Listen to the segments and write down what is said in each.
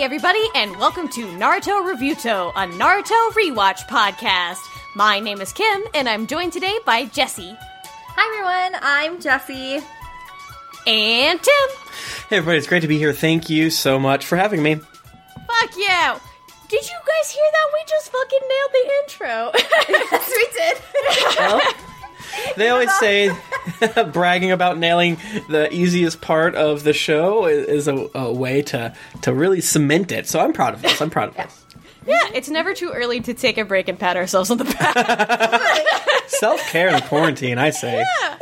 Hey, everybody, and welcome to Naruto Reviewto, a Naruto rewatch podcast. My name is Kym, and I'm joined today by Jessy Hi everyone, I'm Jessy. and Tim. Hey everybody, it's great to be here. Thank you so much for having me. Fuck yeah! Did you guys hear that? We just fucking nailed the intro. Yes, we did. Well, they always say bragging about nailing the easiest part of the show is, a, a way to to really cement it. So I'm proud of us. I'm proud of us. yeah, it's never too early to take a break and pat ourselves on the back. Self care in quarantine, I say. Yeah.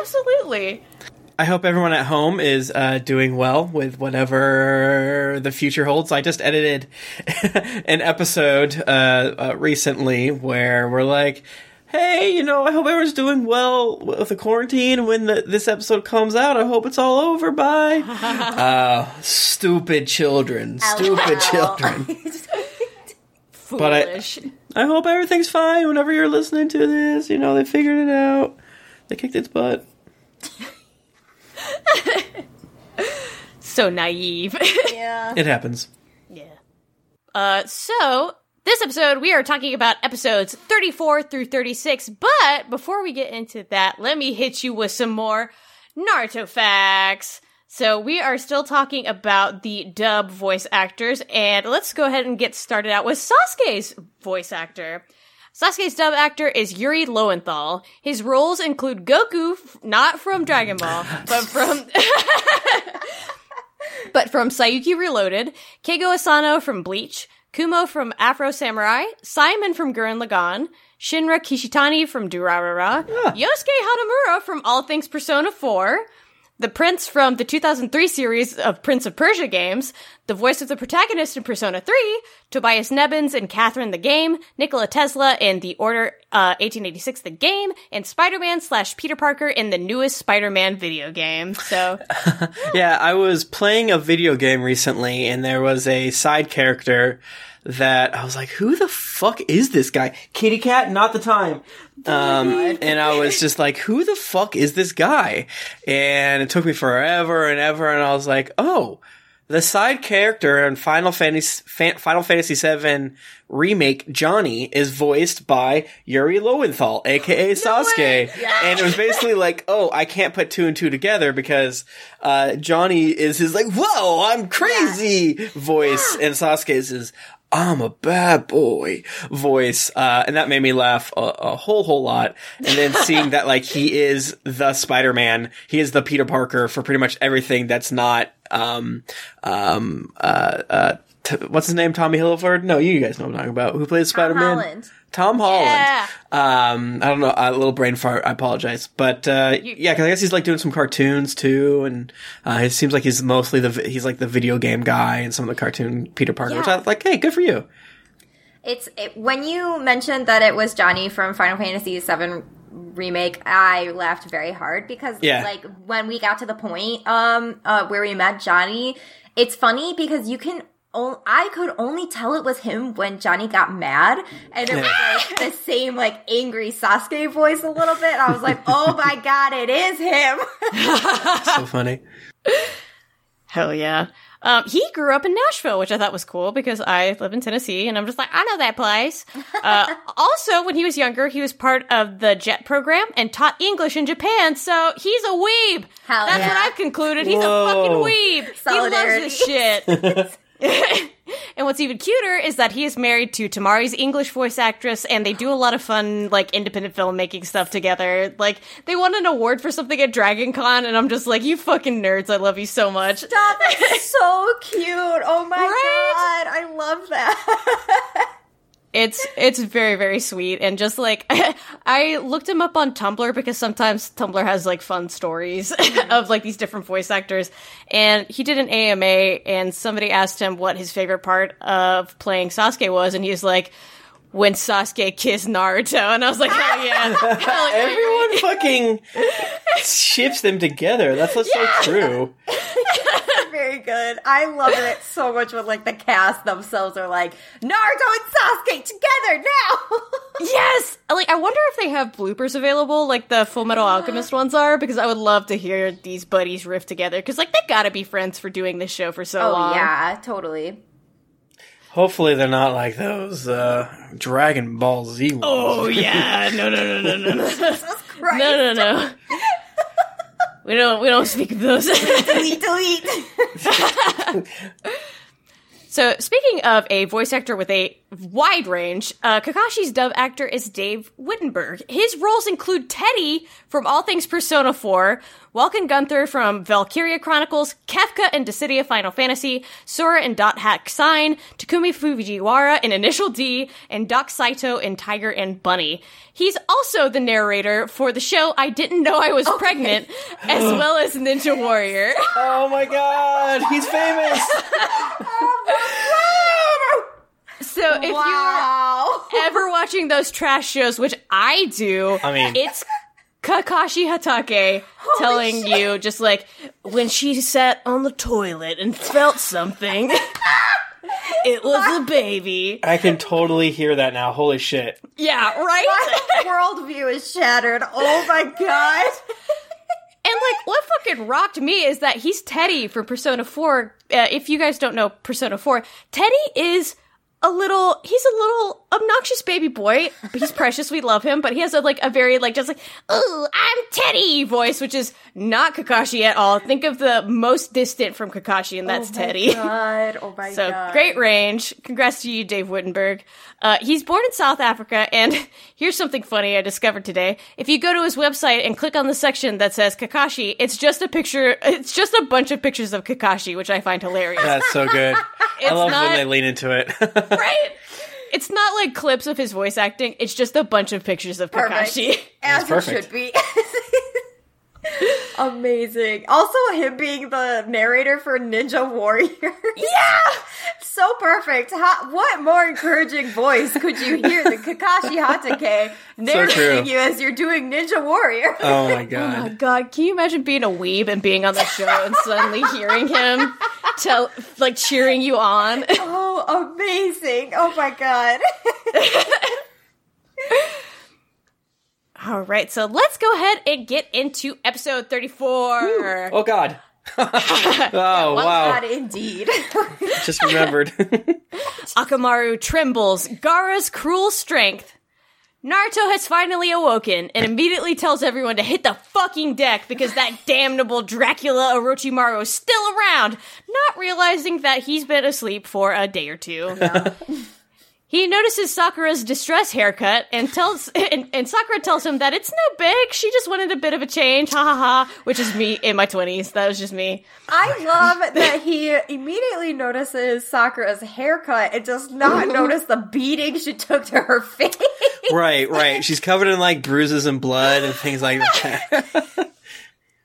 Absolutely. I hope everyone at home is uh, doing well with whatever the future holds. I just edited an episode uh, uh, recently where we're like, "Hey, you know, I hope everyone's doing well with the quarantine. When the, this episode comes out, I hope it's all over." Bye. uh, stupid children, stupid children. But I- Foolish. I hope everything's fine whenever you're listening to this. You know, they figured it out. They kicked its butt. so naive. yeah. It happens. Yeah. Uh, so this episode we are talking about episodes 34 through 36, but before we get into that, let me hit you with some more Naruto facts. So we are still talking about the dub voice actors, and let's go ahead and get started out with Sasuke's voice actor. Sasuke's dub actor is Yuri Lowenthal. His roles include Goku, f- not from Dragon Ball, but from but from Saiyuki Reloaded, Keigo Asano from Bleach, Kumo from Afro Samurai, Simon from Gurren Lagann, Shinra Kishitani from Durarara, ah. Yosuke Hanamura from All Things Persona 4, the Prince from the 2003 series of Prince of Persia games, the voice of the protagonist in Persona 3, Tobias Nebbins in Catherine the Game, Nikola Tesla in The Order uh, 1886 the game, and Spider-Man slash Peter Parker in the newest Spider-Man video game. So, Yeah, I was playing a video game recently and there was a side character that I was like, who the fuck is this guy? Kitty Cat, not the time. Um, and I was just like, who the fuck is this guy? And it took me forever and ever. And I was like, oh, the side character in Final Fantasy, Fa- Final Fantasy VII remake, Johnny, is voiced by Yuri Lowenthal, aka Sasuke. And it was basically like, oh, I can't put two and two together because, uh, Johnny is his like, whoa, I'm crazy voice. And Sasuke is his, I'm a bad boy voice. Uh, and that made me laugh a, a whole, whole lot. And then seeing that like he is the Spider-Man, he is the Peter Parker for pretty much everything that's not, um, um, uh, uh, t- what's his name? Tommy Hilliford? No, you guys know what I'm talking about. Who plays Spider-Man? Holland. Tom Holland. Yeah. Um, I don't know, a little brain fart. I apologize, but uh, yeah, because I guess he's like doing some cartoons too, and uh, it seems like he's mostly the he's like the video game guy and some of the cartoon Peter Parker. Which I Yeah. was like, hey, good for you. It's it, when you mentioned that it was Johnny from Final Fantasy VII remake. I laughed very hard because Yeah. like when we got to the point um uh, where we met Johnny, it's funny because you can. O- I could only tell it was him when Johnny got mad, and it was like the same like angry Sasuke voice a little bit. I was like, "Oh my god, it is him!" So funny. Hell yeah. Um, he grew up in Nashville, which I thought was cool because I live in Tennessee and I'm just like, I know that place. Uh, also, when he was younger, he was part of the JET program and taught English in Japan, so he's a weeb. Hell That's yeah. what I've concluded. He's Whoa. a fucking weeb. Solidarity. He loves this shit. And what's even cuter is that he is married to Temari's English voice actress, and they do a lot of fun, like, independent filmmaking stuff together. Like, they won an award for something at Dragon Con, and I'm just like, you fucking nerds, I love you so much. Stop! So cute. Oh my Right? god, I love that. It's it's very very sweet and just like I looked him up on Tumblr because sometimes Tumblr has like fun stories of like these different voice actors. And he did an AMA and somebody asked him what his favorite part of playing Sasuke was. And he's like when Sasuke kissed Naruto, and I was like, hell yeah, hell yeah. Everyone fucking ships them together. That's what's so true. Very good. I love it so much when like the cast themselves are like Naruto and Sasuke together now. Yes! Like, I wonder if they have bloopers available, like the Full Metal Alchemist ones are, because I would love to hear these buddies riff together, because, like, they gotta be friends for doing this show for so oh long. yeah, totally. Hopefully they're not like those uh, Dragon Ball Z ones. Oh, yeah. No, no, no, no, no, no. No, no, no. We don't, we don't speak of those. delete, delete. So, speaking of a voice actor with a wide range, uh, Kakashi's dub actor is Dave Wittenberg. His roles include Teddy from All Things Persona 4, Welkin Gunther from Valkyria Chronicles, Kefka in Dissidia Final Fantasy, Sora in Dot Hack Sign, Takumi Fujiwara in Initial D, and Doc Saito in Tiger and Bunny. He's also the narrator for the show I Didn't Know I Was Pregnant, as well as Ninja Warrior. Oh my god, he's famous! So if you're ever watching those trash shows, which I do, I mean- it's Kakashi Hatake telling shit. you just like when she sat on the toilet and felt something. it was a baby. I can totally hear that now. Holy shit. Yeah, right? My worldview is shattered. Oh my god. And like, what fucking rocked me is that he's Teddy from Persona 4. Uh, if you guys don't know Persona 4, Teddy is a little, he's a little obnoxious baby boy, he's precious. We love him, but he has a, like, a very, like, just like, oh, I'm Teddy voice, which is not Kakashi at all. Think of the most distant from Kakashi, and that's Oh my Teddy. God. Oh my So god. great range. Congrats to you, Dave Wittenberg. Uh, he's born in South Africa, and here's something funny I discovered today. If you go to his website and click on the section that says Kakashi, it's just a picture. It's just a bunch of pictures of Kakashi, which I find hilarious. That's so good. I love not- when they lean into it. right? It's not like clips of his voice acting. It's just a bunch of pictures of Perfect. Kakashi. As it should be. Amazing. Also, him being the narrator for Ninja Warrior. yeah. so perfect. How, what more encouraging voice could you hear than Kakashi Hatake narrating true. you as you're doing Ninja Warrior? oh my god! Oh my god, can you imagine being a weeb and being on the show and suddenly hearing him tell like cheering you on? Oh, amazing. Oh my god. All right, so let's go ahead and get into episode 34. Oh god. oh Well, wow. God, indeed. Just remembered. Akamaru trembles, Gaara's cruel strength. Naruto has finally awoken and immediately tells everyone to hit the fucking deck because that damnable Dracula Orochimaru is still around, not realizing that he's been asleep for a day or two. He notices Sakura's distress haircut and tells and, and Sakura tells him that it's no big. She just wanted a bit of a change. Ha ha ha. Which is me in my twenties. That was just me. I love that he immediately notices Sakura's haircut and does not notice the beating she took to her face. right, right. She's covered in like bruises and blood and things like that.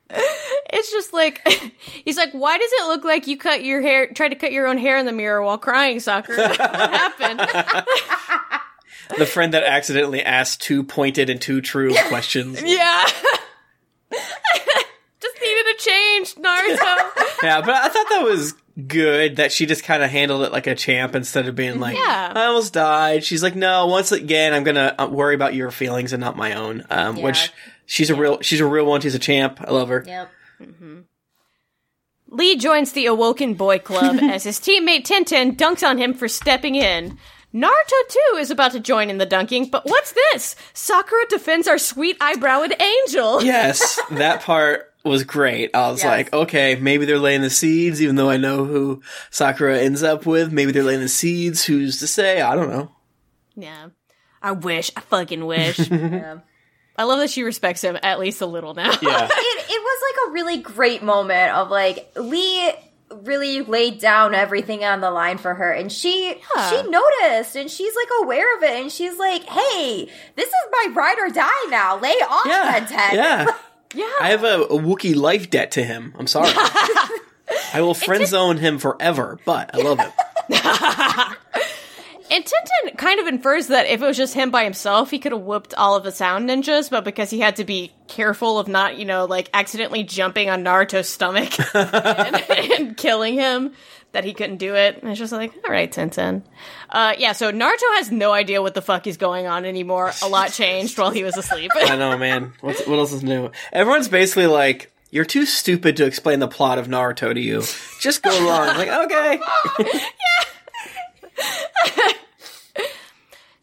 It's just like he's like, why does it look like you cut your hair, tried to cut your own hair in the mirror while crying, Sakura? What happened? the friend that accidentally asked two pointed and two true questions. yeah. just needed a change, Naruto. Yeah, but I thought that was good that she just kind of handled it like a champ instead of being like, Yeah. I almost died. She's like, no, once again, I'm gonna uh, worry about your feelings and not my own. Um, Yeah. which she's a real, she's a real one. She's a champ. I love her. Yep. Mm-hmm. Lee joins the Awoken Boy Club as his teammate Tenten dunks on him for stepping in. Naruto too is about to join in the dunking, but what's this? Sakura defends our sweet eyebrowed angel. Yes, that part was great. I was Yes. like, okay, maybe they're laying the seeds, even though I know who Sakura ends up with. Maybe they're laying the seeds. Who's to say? I don't know. Yeah. I wish. I fucking wish. Yeah. I love that she respects him at least a little now. Yeah. it, it was like a really great moment of like Lee really laid down everything on the line for her and she Yeah. she noticed and she's like aware of it and she's like hey this is my ride or die now lay off Yeah. Ten Ten." Yeah. Yeah. I have a, a Wookiee life debt to him. I'm sorry. I will friend zone him forever, but I love him. And Tenten kind of infers that if it was just him by himself, he could have whooped all of the sound ninjas, but because he had to be careful of not, you know, like accidentally jumping on Naruto's stomach and, and killing him, that he couldn't do it. And it's just like, all right, Tenten. Uh, yeah, so Naruto has no idea what the fuck is going on anymore. A lot changed while he was asleep. I know, man. What's, what else is new? Everyone's basically like, you're too stupid to explain the plot of Naruto to you. Just go along. like, okay.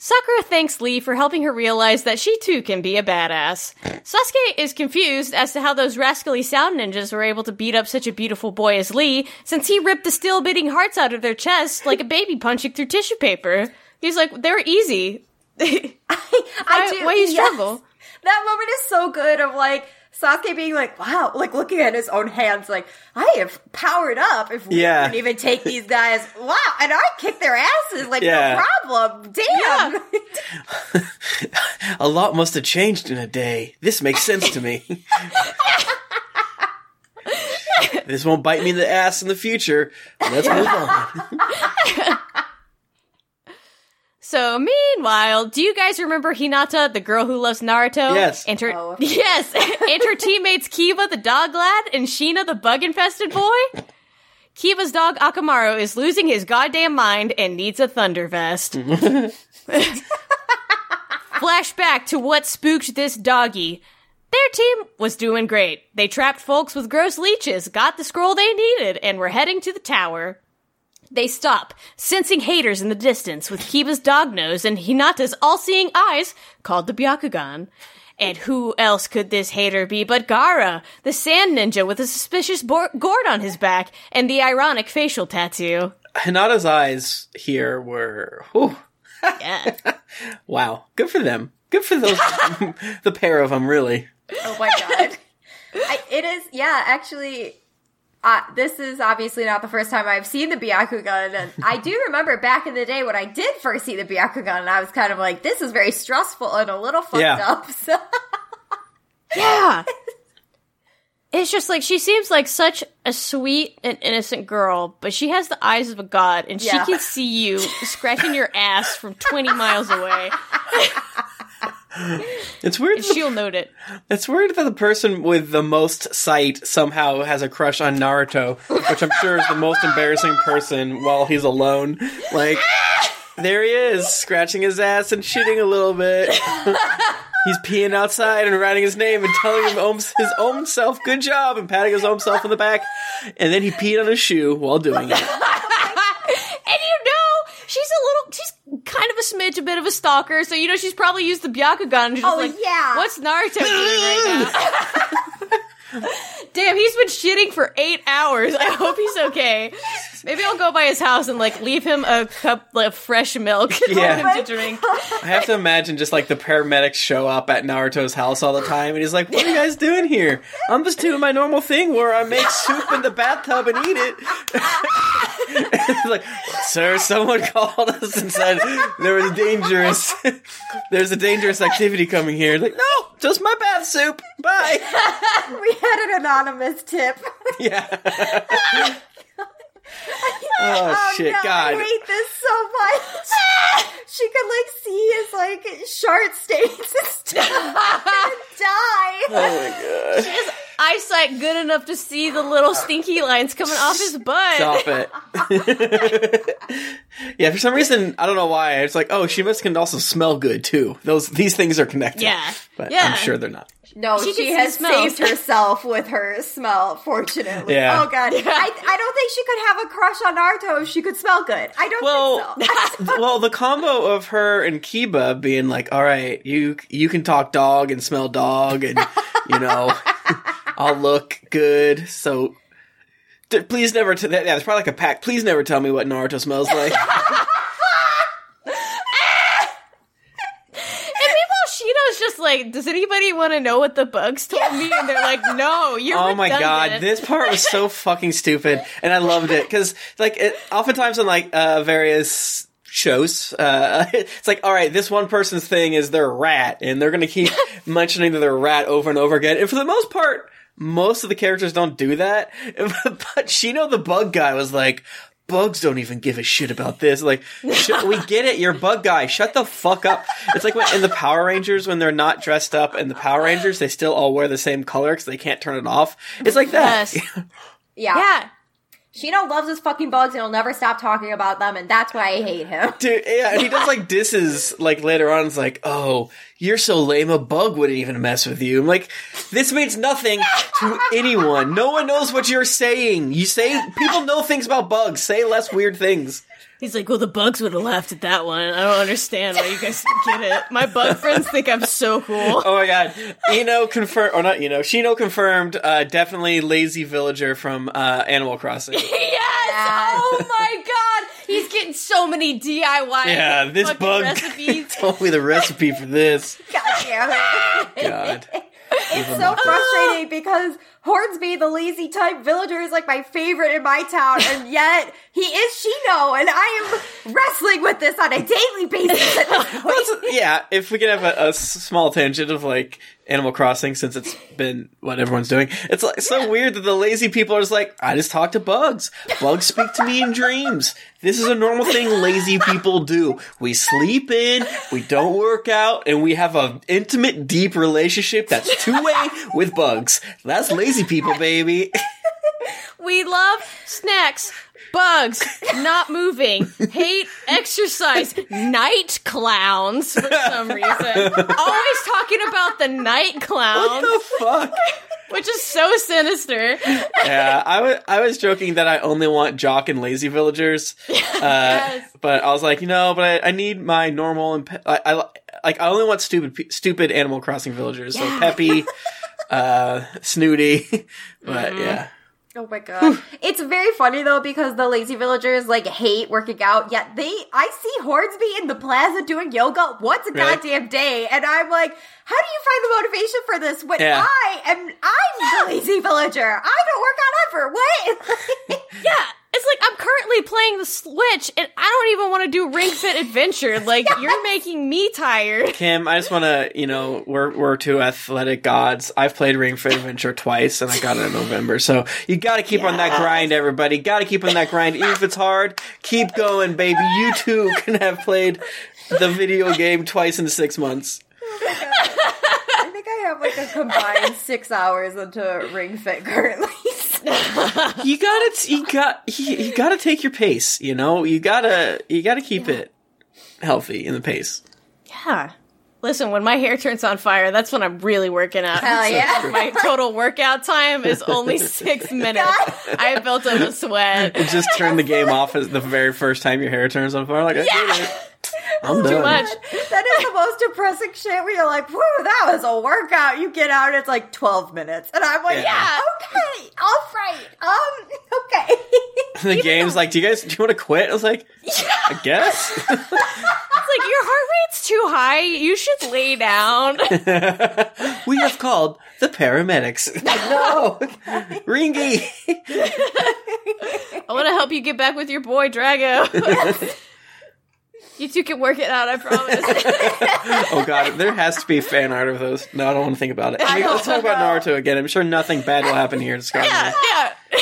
Sakura thanks Lee for helping her realize that she too can be a badass. Sasuke is confused as to how those rascally sound ninjas were able to beat up such a beautiful boy as Lee, since he ripped the still beating hearts out of their chests like a baby punching through tissue paper. He's like, they're easy. I Why, do. why you yes. struggle? That moment is so good of like Sasuke being like, wow, like looking at his own hands, like, I have powered up if we Yeah. can even take these guys. Wow, and I kick their asses, like, Yeah. no problem. Damn. A lot must have changed in a day. This makes sense to me. this won't bite me in the ass in the future. Let's move on. So, meanwhile, do you guys remember Hinata, the girl who loves Naruto? Yes. And her, Oh. yes, and her teammates Kiba, the dog lad, and Shino, the bug-infested boy? Kiba's dog Akamaru is losing his goddamn mind and needs a thunder vest. Flashback to what spooked this doggy. Their team was doing great. They trapped folks with gross leeches, got the scroll they needed, and were heading to the tower. They stop, sensing haters in the distance with Kiba's dog nose and Hinata's all-seeing eyes called the Byakugan. And who else could this hater be but Gaara, the sand ninja with a suspicious bo- gourd on his back and the ironic facial tattoo? Hinata's eyes here were, whew, Yeah. wow, good for them. Good for those, the pair of them, really. Oh my god. I, it is, yeah, actually, uh, this is obviously not the first time I've seen the Byakugan, and I do remember back in the day when I did first see the Byakugan, and I was kind of like, this is very stressful and a little fucked Yeah. up. So, Yeah. It's just like she seems like such a sweet and innocent girl, but she has the eyes of a god and Yeah. she can see you scratching your ass from 20 miles away. It's weird. And she'll note it. It's weird that the person with the most sight somehow has a crush on Naruto, which I'm sure is the most embarrassing person while he's alone. Like, there he is, scratching his ass and shitting a little bit. he's peeing outside and writing his name and telling him own- his own self, good job, and patting his own self on the back. And then he peed on his shoe while doing it. And you know, she's a little, she's kind of a smidge, a bit of a stalker, so you know she's probably used the Byakugan and she's Oh, like, yeah. what's Naruto doing right now? Damn, he's been shitting for eight hours. I hope he's okay. Maybe I'll go by his house and like leave him a cup of fresh milk Yeah. him to drink. I have to imagine just like the paramedics show up at Naruto's house all the time, and he's like, "What are you guys doing here? I'm just doing my normal thing where I make soup in the bathtub and eat it." It's like, sir, someone called us and said there was a dangerous, there's a dangerous activity coming here. Like, no, just my bath soup. Bye. we had an anonymous tip. Yeah. Oh, oh shit, no, God. I hate this so much. she could like see his like shart stains and stuff and die. Oh my god. His eyesight good enough to see the little stinky lines coming off his butt. Stop it. yeah, for some reason, I don't know why. It's like, oh, she must can also smell good too. Those these things are connected. Yeah. But Yeah. I'm sure they're not. No, She she, has smells. saved herself with her smell, fortunately. Yeah. Oh god. I, I don't think she could have a crush on Naruto if she could smell good. I don't Well, think so. well, the combo of her and Kiba being like, "All right, you you can talk dog and smell dog, and you know, I'll look good." So, d- please never. T- yeah, it's probably like a pact. Please never tell me what Naruto smells like. And meanwhile, Shino's just like, does anybody want to know what the bugs told me? And they're like, no, you're Oh my god, this part was so fucking stupid, and I loved it because, like, it, oftentimes on like uh, various shows, uh, it's like, all right, this one person's thing is they're a rat, and they're gonna keep mentioning that they're a rat over and over again, and for the most part, most of the characters don't do that. But Shino the bug guy was like. Bugs don't even give a shit about this. Like, sh- we get it. You're a bug guy. Shut the fuck up. It's like when, in the Power Rangers when they're not dressed up, and the Power Rangers they still all wear the same color because they can't turn it off. It's like that. Yes. Yeah. Yeah. Shino loves his fucking bugs and he'll never stop talking about them, and that's why I hate him. Dude, yeah, he does like disses like later on. It's like, oh, you're so lame. A bug wouldn't even mess with you. I'm like, this means nothing to anyone. No one knows what you're saying. You say people know things about bugs. Say less weird things. He's like, well, the bugs would have laughed at that one. I don't understand why you guys get it. My bug friends think I'm so cool. Oh my god, Eno confirmed, or not Eno, Shino confirmed. Uh, definitely lazy villager from uh, Animal Crossing. Yes! Oh my god! He's getting so many DIY Yeah, this bug recipes. told me the recipe for this. God damn it. God. It's so frustrating because Hornsby, the lazy type villager, is like my favorite in my town, and yet he is Shino, and I am wrestling with this on a daily basis yeah, if we could have a small tangent of like Animal Crossing, since it's been what everyone's doing, it's like so weird that the lazy people are just like, I just talk to bugs. Bugs speak to me in dreams. This is a normal thing lazy people do. We sleep in, we don't work out, and we have an intimate, deep relationship that's two way with bugs. That's lazy people, baby. We love snacks, bugs, not moving, hate exercise, night clowns for some reason. Always talking about the night clowns. What the fuck? which is so sinister. yeah, I wa- I was joking that I only want jock and lazy villagers, uh, Yes. but I was like, you know, but I, I need my normal and pe- I, I like I only want stupid stupid Animal Crossing villagers, so Yeah. Peppy, uh, Snooty, but yeah, Oh my god. it's very funny though because the lazy villagers like hate working out, yet they I see Hornsby in the plaza doing yoga once a Really? goddamn day, and I'm like, how do you find the motivation for this when Yeah. I am I'm the lazy villager? I don't work out ever. What? Yeah, it's like I'm currently playing the Switch and I don't even want to do Ring Fit Adventure. Like, you're making me tired. Kym, I just want to, you know, we're we're two athletic gods. I've played Ring Fit Adventure twice, and I got it in November. So you got to keep on that grind, everybody. Got to keep on that grind, even if it's hard. Keep going, baby. You too can have played the video game twice in six months. Oh I think I have like a combined six hours into Ring Fit currently. You gotta, you got, you, you gotta take your pace. You know, you gotta, you gotta keep it healthy in the pace. Yeah. Listen, when my hair turns on fire, that's when I'm really working out. Hell yeah. My total workout time is only six minutes. I built up a sweat. Just turn the game off as the very first time your hair turns on fire. Like, I did it. I'm done. Too much. that is the most depressing shit where you're like, whoa, that was a workout. You get out, it's like 12 minutes. And I'm like, Yeah. yeah, okay, all right, um, okay. The game's like, do you guys, do you want to quit? I was like, yeah. I guess. It's like, your heart rate's too high. You should lay down. we have called the paramedics. no, Ringy. I want to help you get back with your boy, Dragaux. You two can work it out, I promise. Oh god, there has to be fan art of those. No, I don't want to think about it. I mean, let's talk about Naruto again. I'm sure nothing bad will happen here. Discovery. yeah, yeah.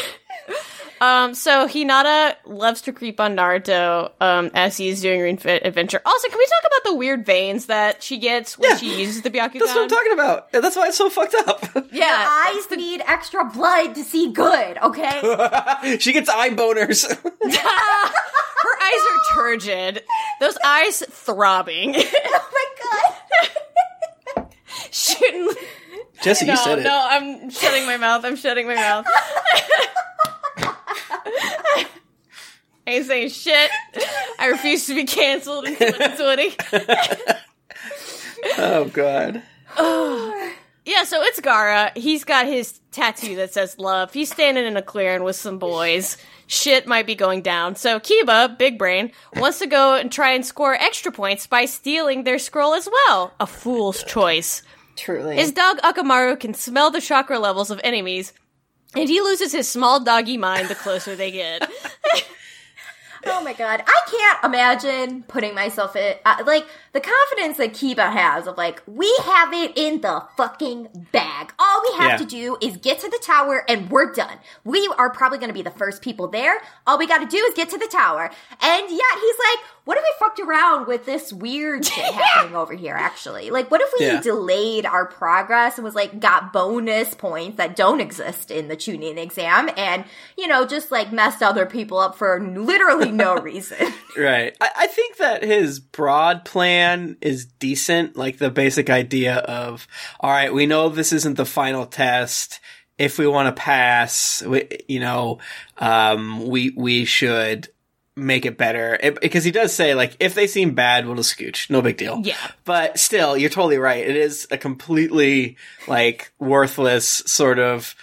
Um, so Hinata loves to creep on Naruto um, as he's doing Ring Fit Adventure. Also, can we talk about the weird veins that she gets when Yeah. she uses the Byakugan? That's what I'm talking about. That's why it's so fucked up. Yeah, Eyes need extra blood to see good, okay? she gets eye boners. her eyes are turgid. Those eyes throbbing. oh my god. Shooting. Jessy, you No, said it. no, I'm shutting my mouth. I'm shutting my mouth. I ain't saying shit. I refuse to be canceled in 2020. Oh god. Oh. Yeah, so it's Gaara. He's got his tattoo that says love. He's standing in a clearing with some boys. Shit might be going down. So Kiba, big brain, wants to go and try and score extra points by stealing their scroll as well. A fool's choice. Truly. His dog Akamaru can smell the chakra levels of enemies, and he loses his small doggy mind the closer they get. Oh my god, I can't imagine putting myself in uh, like the confidence that Kiba has of like we have it in the fucking bag. All we have Yeah. to do is get to the tower and we're done. We are probably going to be the first people there. All we got to do is get to the tower. And yet he's like, what if we fucked around with this weird shit happening over here? Actually, like, what if we Yeah. delayed our progress and was like got bonus points that don't exist in the Chunin exam, and you know just like messed other people up for literally no reason. Right. I, I think that his broad plan is decent. Like the basic idea of, all right, we know this isn't the final test. If we want to pass, we, you know, um, we, we should make it better. It- because he does say, like, if they seem bad, we'll just scooch. No big deal. Yeah. But still, you're totally right. It is a completely, like, worthless sort of,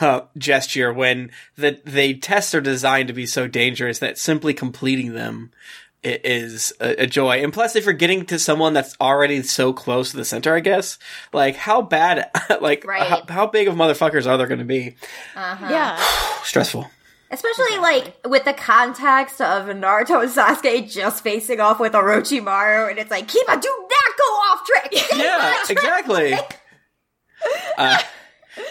uh, gesture when the the tests are designed to be so dangerous that simply completing them is a, a joy. And plus, if you're getting to someone that's already so close to the center, I guess, like how bad, like Right. how, how big of motherfuckers are there going to be? Uh-huh. Yeah. Stressful. Especially like with the context of Naruto and Sasuke just facing off with Orochimaru, and it's like, Kiba, do not go off track. Yeah, exactly. Uh,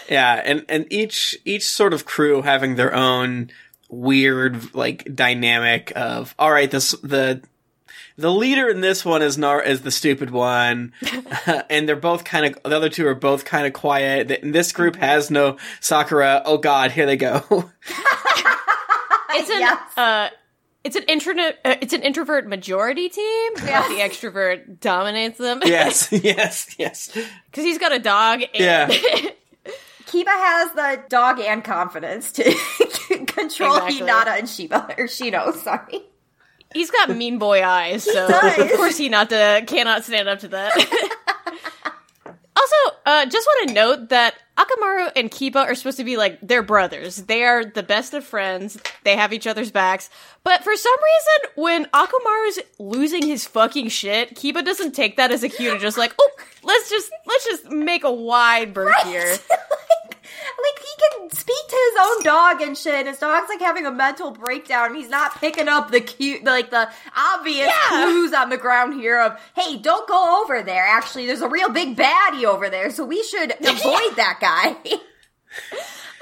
yeah, and and each each sort of crew having their own weird like dynamic of all right, this the the leader in this one is Nar is the stupid one, and they're both kind of the other two are both kind of quiet. Th- This group has no Sakura. Oh God, here they go. It's an Yes. uh it's an introvert uh, it's an introvert majority team, but Yes. the extrovert dominates them. yes, yes, yes. Cuz he's got a dog and Yeah. Kiba has the dog and confidence to control Exactly. Hinata and Shiba or Shino. Sorry. he's got mean boy eyes, so does. of course he not to, cannot stand up to that. also, uh just want to note that Akamaru and Kiba are supposed to be like they're brothers. They are the best of friends. They have each other's backs. But for some reason, when Akamaru's losing his fucking shit, Kiba doesn't take that as a cue to just like, oh, let's just let's just make a wide berth here. like, like he can speak to his own dog and shit. and His dog's like having a mental breakdown. He's not picking up the cute, like the obvious Yeah. clues on the ground here of, hey, don't go over there. Actually, there's a real big baddie over there, so we should avoid that guy.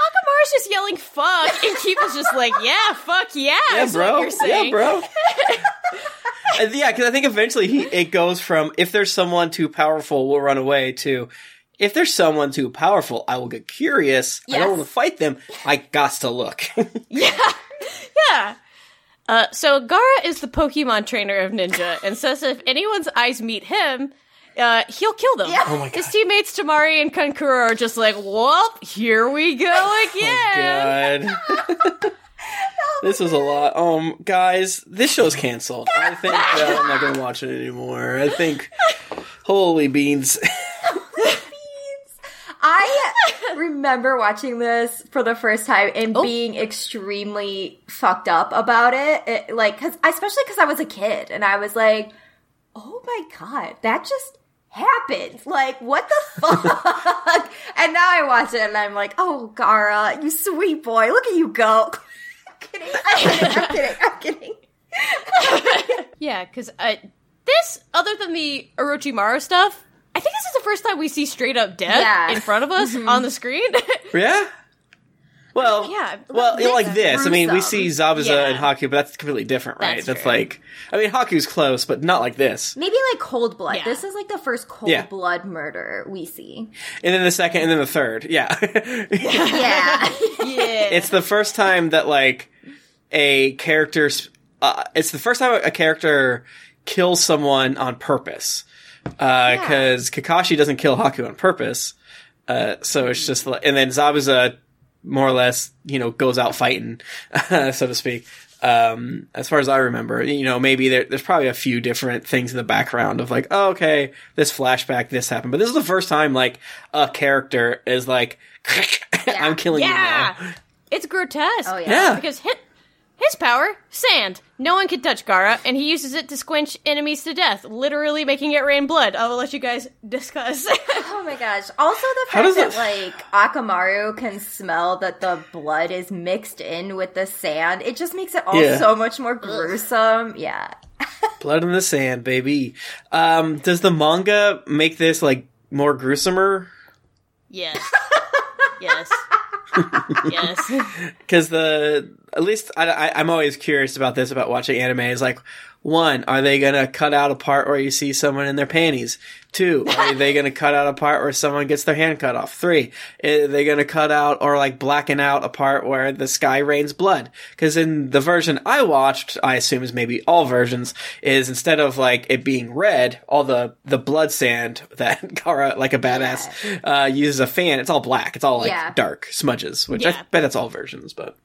Akamaru's just yelling fuck, and Kiba's just like, yeah, fuck yeah, Yeah, bro. what you're saying. Yeah, bro. And yeah, because I think eventually he it goes from if there's someone too powerful, we'll run away to if there's someone too powerful, I will get curious. I don't want to fight them. I got to look. Yeah. Yeah. Uh, so Gaara is the Pokemon trainer of Ninja and says if anyone's eyes meet him, uh, he'll kill them. Yeah. Oh my His teammates Temari and Kankuro are just like, well, here we go again. God. this was a lot. Um, guys, this show's canceled. I think that I'm not gonna watch it anymore. I think, holy beans. I remember watching this for the first time and Oh. being extremely fucked up about it. it like, cause, especially because I was a kid and I was like, oh my god, that just happened. Like, what the fuck? and now I watch it and I'm like, oh, Gaara, you sweet boy, look at you go. I'm kidding, I'm kidding, I'm kidding, I'm kidding. Yeah, because uh, this, other than the Orochimaru stuff, I think this is the first time we see straight up death Yeah. in front of us on the screen. Yeah. Well, Yeah, Well, this like this. I mean, we see Zabuza Yeah. and Haku, but that's completely different, right? That's That's, like, I mean, Haku's close, but not like this. Maybe like cold blood. Yeah. This is like the first cold Yeah. blood murder we see. And then the second, and then the third. Yeah. Yeah. yeah. it's the first time that like a character uh, it's the first time a character kills someone on purpose because kakashi doesn't kill haku on purpose uh, so it's just like and then zabuza more or less you know goes out fighting so to speak um, as far as I remember, you know, maybe there, there's probably a few different things in the background of like, oh, okay, this flashback, this happened. But this is the first time like a character is like, I'm killing you now. yeah. It's grotesque. Oh, yeah. Yeah. Because hit His power, sand. No one can touch Gaara, and he uses it to squinch enemies to death, literally making it rain blood. I will let you guys discuss. Oh my gosh. Also the fact that it- like Akamaru can smell that the blood is mixed in with the sand, it just makes it all Yeah. so much more gruesome. Yeah. Blood in the sand, baby. Um, does the manga make this like more gruesomer? yes. yes. Yes. Because the at least I, I'm always curious about this about watching anime. Is like one, are they gonna cut out a part where you see someone in their panties? Two, are they gonna cut out a part where someone gets their hand cut off? Three, are they gonna cut out or like blacken out a part where the sky rains blood? Because in the version I watched, I assume is maybe all versions, is instead of like it being red, all the the blood sand that Gaara like a badass uh, uses a fan, it's all black. It's all like Yeah. dark smudges, which I bet it's all versions, but.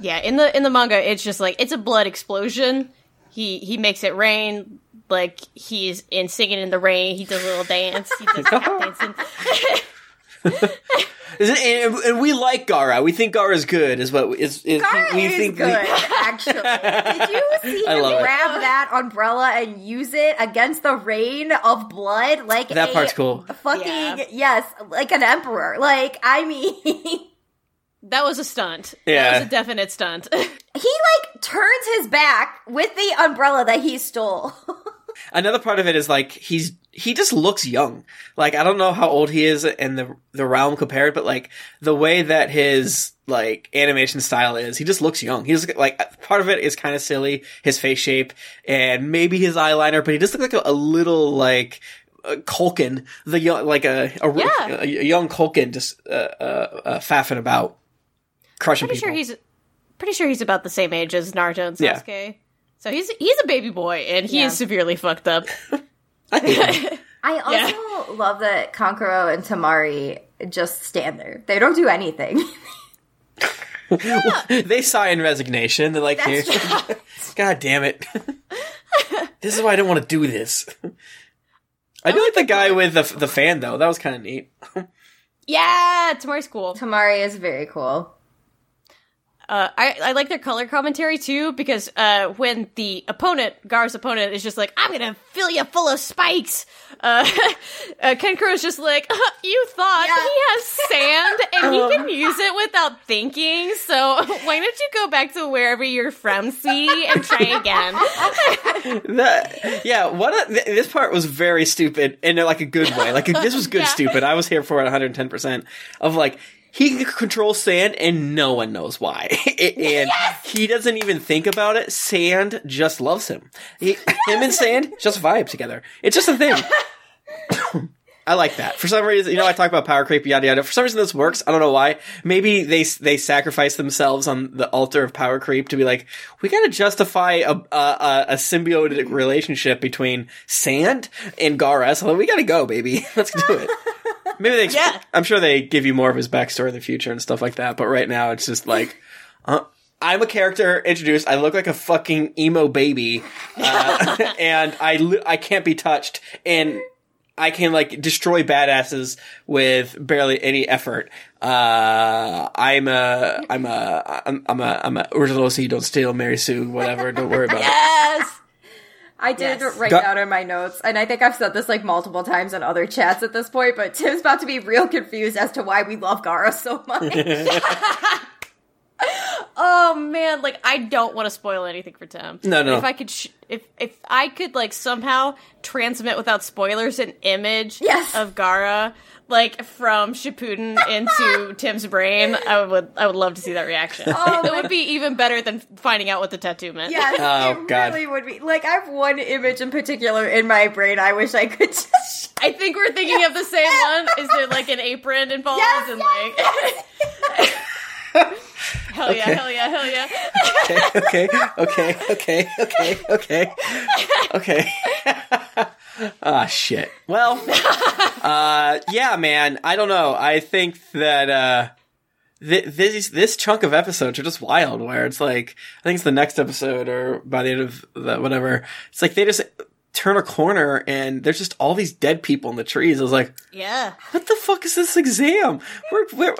Yeah, in the in the manga, it's just like it's a blood explosion. He he makes it rain. Like he's in singing in the rain. He does a little dance. He does tap dancing. Is it, and, and we like Gaara. We think Gaara's good. Is what is, is Gaara we is think good, we- actually. Did you see him love it. grab that umbrella and use it against the rain of blood? Like That a part's cool. Fucking Yeah. yes, like an emperor. Like I mean, That was a stunt. Yeah. that was a definite stunt. he like turns his back with the umbrella that he stole. Another part of it is like he's he just looks young. Like I don't know how old he is in the the realm compared, but like the way that his like animation style is, he just looks young. He's like part of it is kind of silly, his face shape and maybe his eyeliner, but he just looks like a, a little like. Uh, Culkin, the young, like a a, Yeah. a, a young Culkin, just uh, uh, uh, faffing about, crushing pretty people. sure he's pretty sure he's about the same age as Naruto and Yeah. Sasuke. So he's he's a baby boy, and he Yeah. is severely fucked up. I think I also love that Kankuro and Temari just stand there. They don't do anything. they sigh in resignation. They're like, That's "Here- God damn it. this is why I don't want to do this. I do like the guy with the the fan though. That was kind of neat. yeah, Temari's cool. Temari is very cool. Uh, I, I like their color commentary too because uh, when the opponent, Gaara's opponent, is just like, "I'm gonna fill you full of spikes," uh, uh, Ken is just like, "Uh, "You thought Yeah. he has sand and he can use it without thinking, so why don't you go back to wherever you're from, see, and try again?" That, yeah, what a, th- this part was very stupid in like a good way. Like this was good Yeah. stupid. I was here for it 110 percent of like he can control sand and no one knows why, and he doesn't even think about it. Sand just loves him. He, Him and sand just vibe together. It's just a thing. I like that. For some reason, you know, I talk about power creep, yada yada. For some reason, this works. I don't know why. Maybe they they sacrifice themselves on the altar of power creep to be like, we got to justify a, a a a symbiotic relationship between Sand and Gaara. So we got to go, baby. Let's do it. Maybe they. Yeah. I'm sure they give you more of his backstory in the future and stuff like that. But right now, it's just like. Uh, I'm a character introduced. I look like a fucking emo baby, uh, and I li- I can't be touched, and I can like destroy badasses with barely any effort. Uh, I'm a I'm a I'm, I'm a I'm a original so you don't steal Mary Sue whatever. Don't worry about it. yes. I did Yes. write Got- down in my notes, and I think I've said this like multiple times in other chats at this point, but Tim's about to be real confused as to why we love Gaara so much. Oh man, like I don't want to spoil anything for Tim. No, no. If I could, sh- if if I could like somehow transmit without spoilers an image Yes. of Gaara, like from Shippuden into Tim's brain, I would I would love to see that reaction. Oh it would be even better than finding out what the tattoo meant. yes, Oh, it God. really would be. Like, I have one image in particular in my brain I wish I could just. I think we're thinking of the same one. Is there like an apron involved Yes, and yes, like? Hell yeah! Hell yeah! Hell yeah! okay, okay, okay, okay, okay, okay. Ah, shit. Well, uh, yeah, man. I don't know. I think that uh, th- this this chunk of episodes are just wild. Where it's like, I think it's the next episode or by the end of the whatever. It's like they just turn a corner and there's just all these dead people in the trees. I was like, Yeah. what the fuck is this exam? We're we're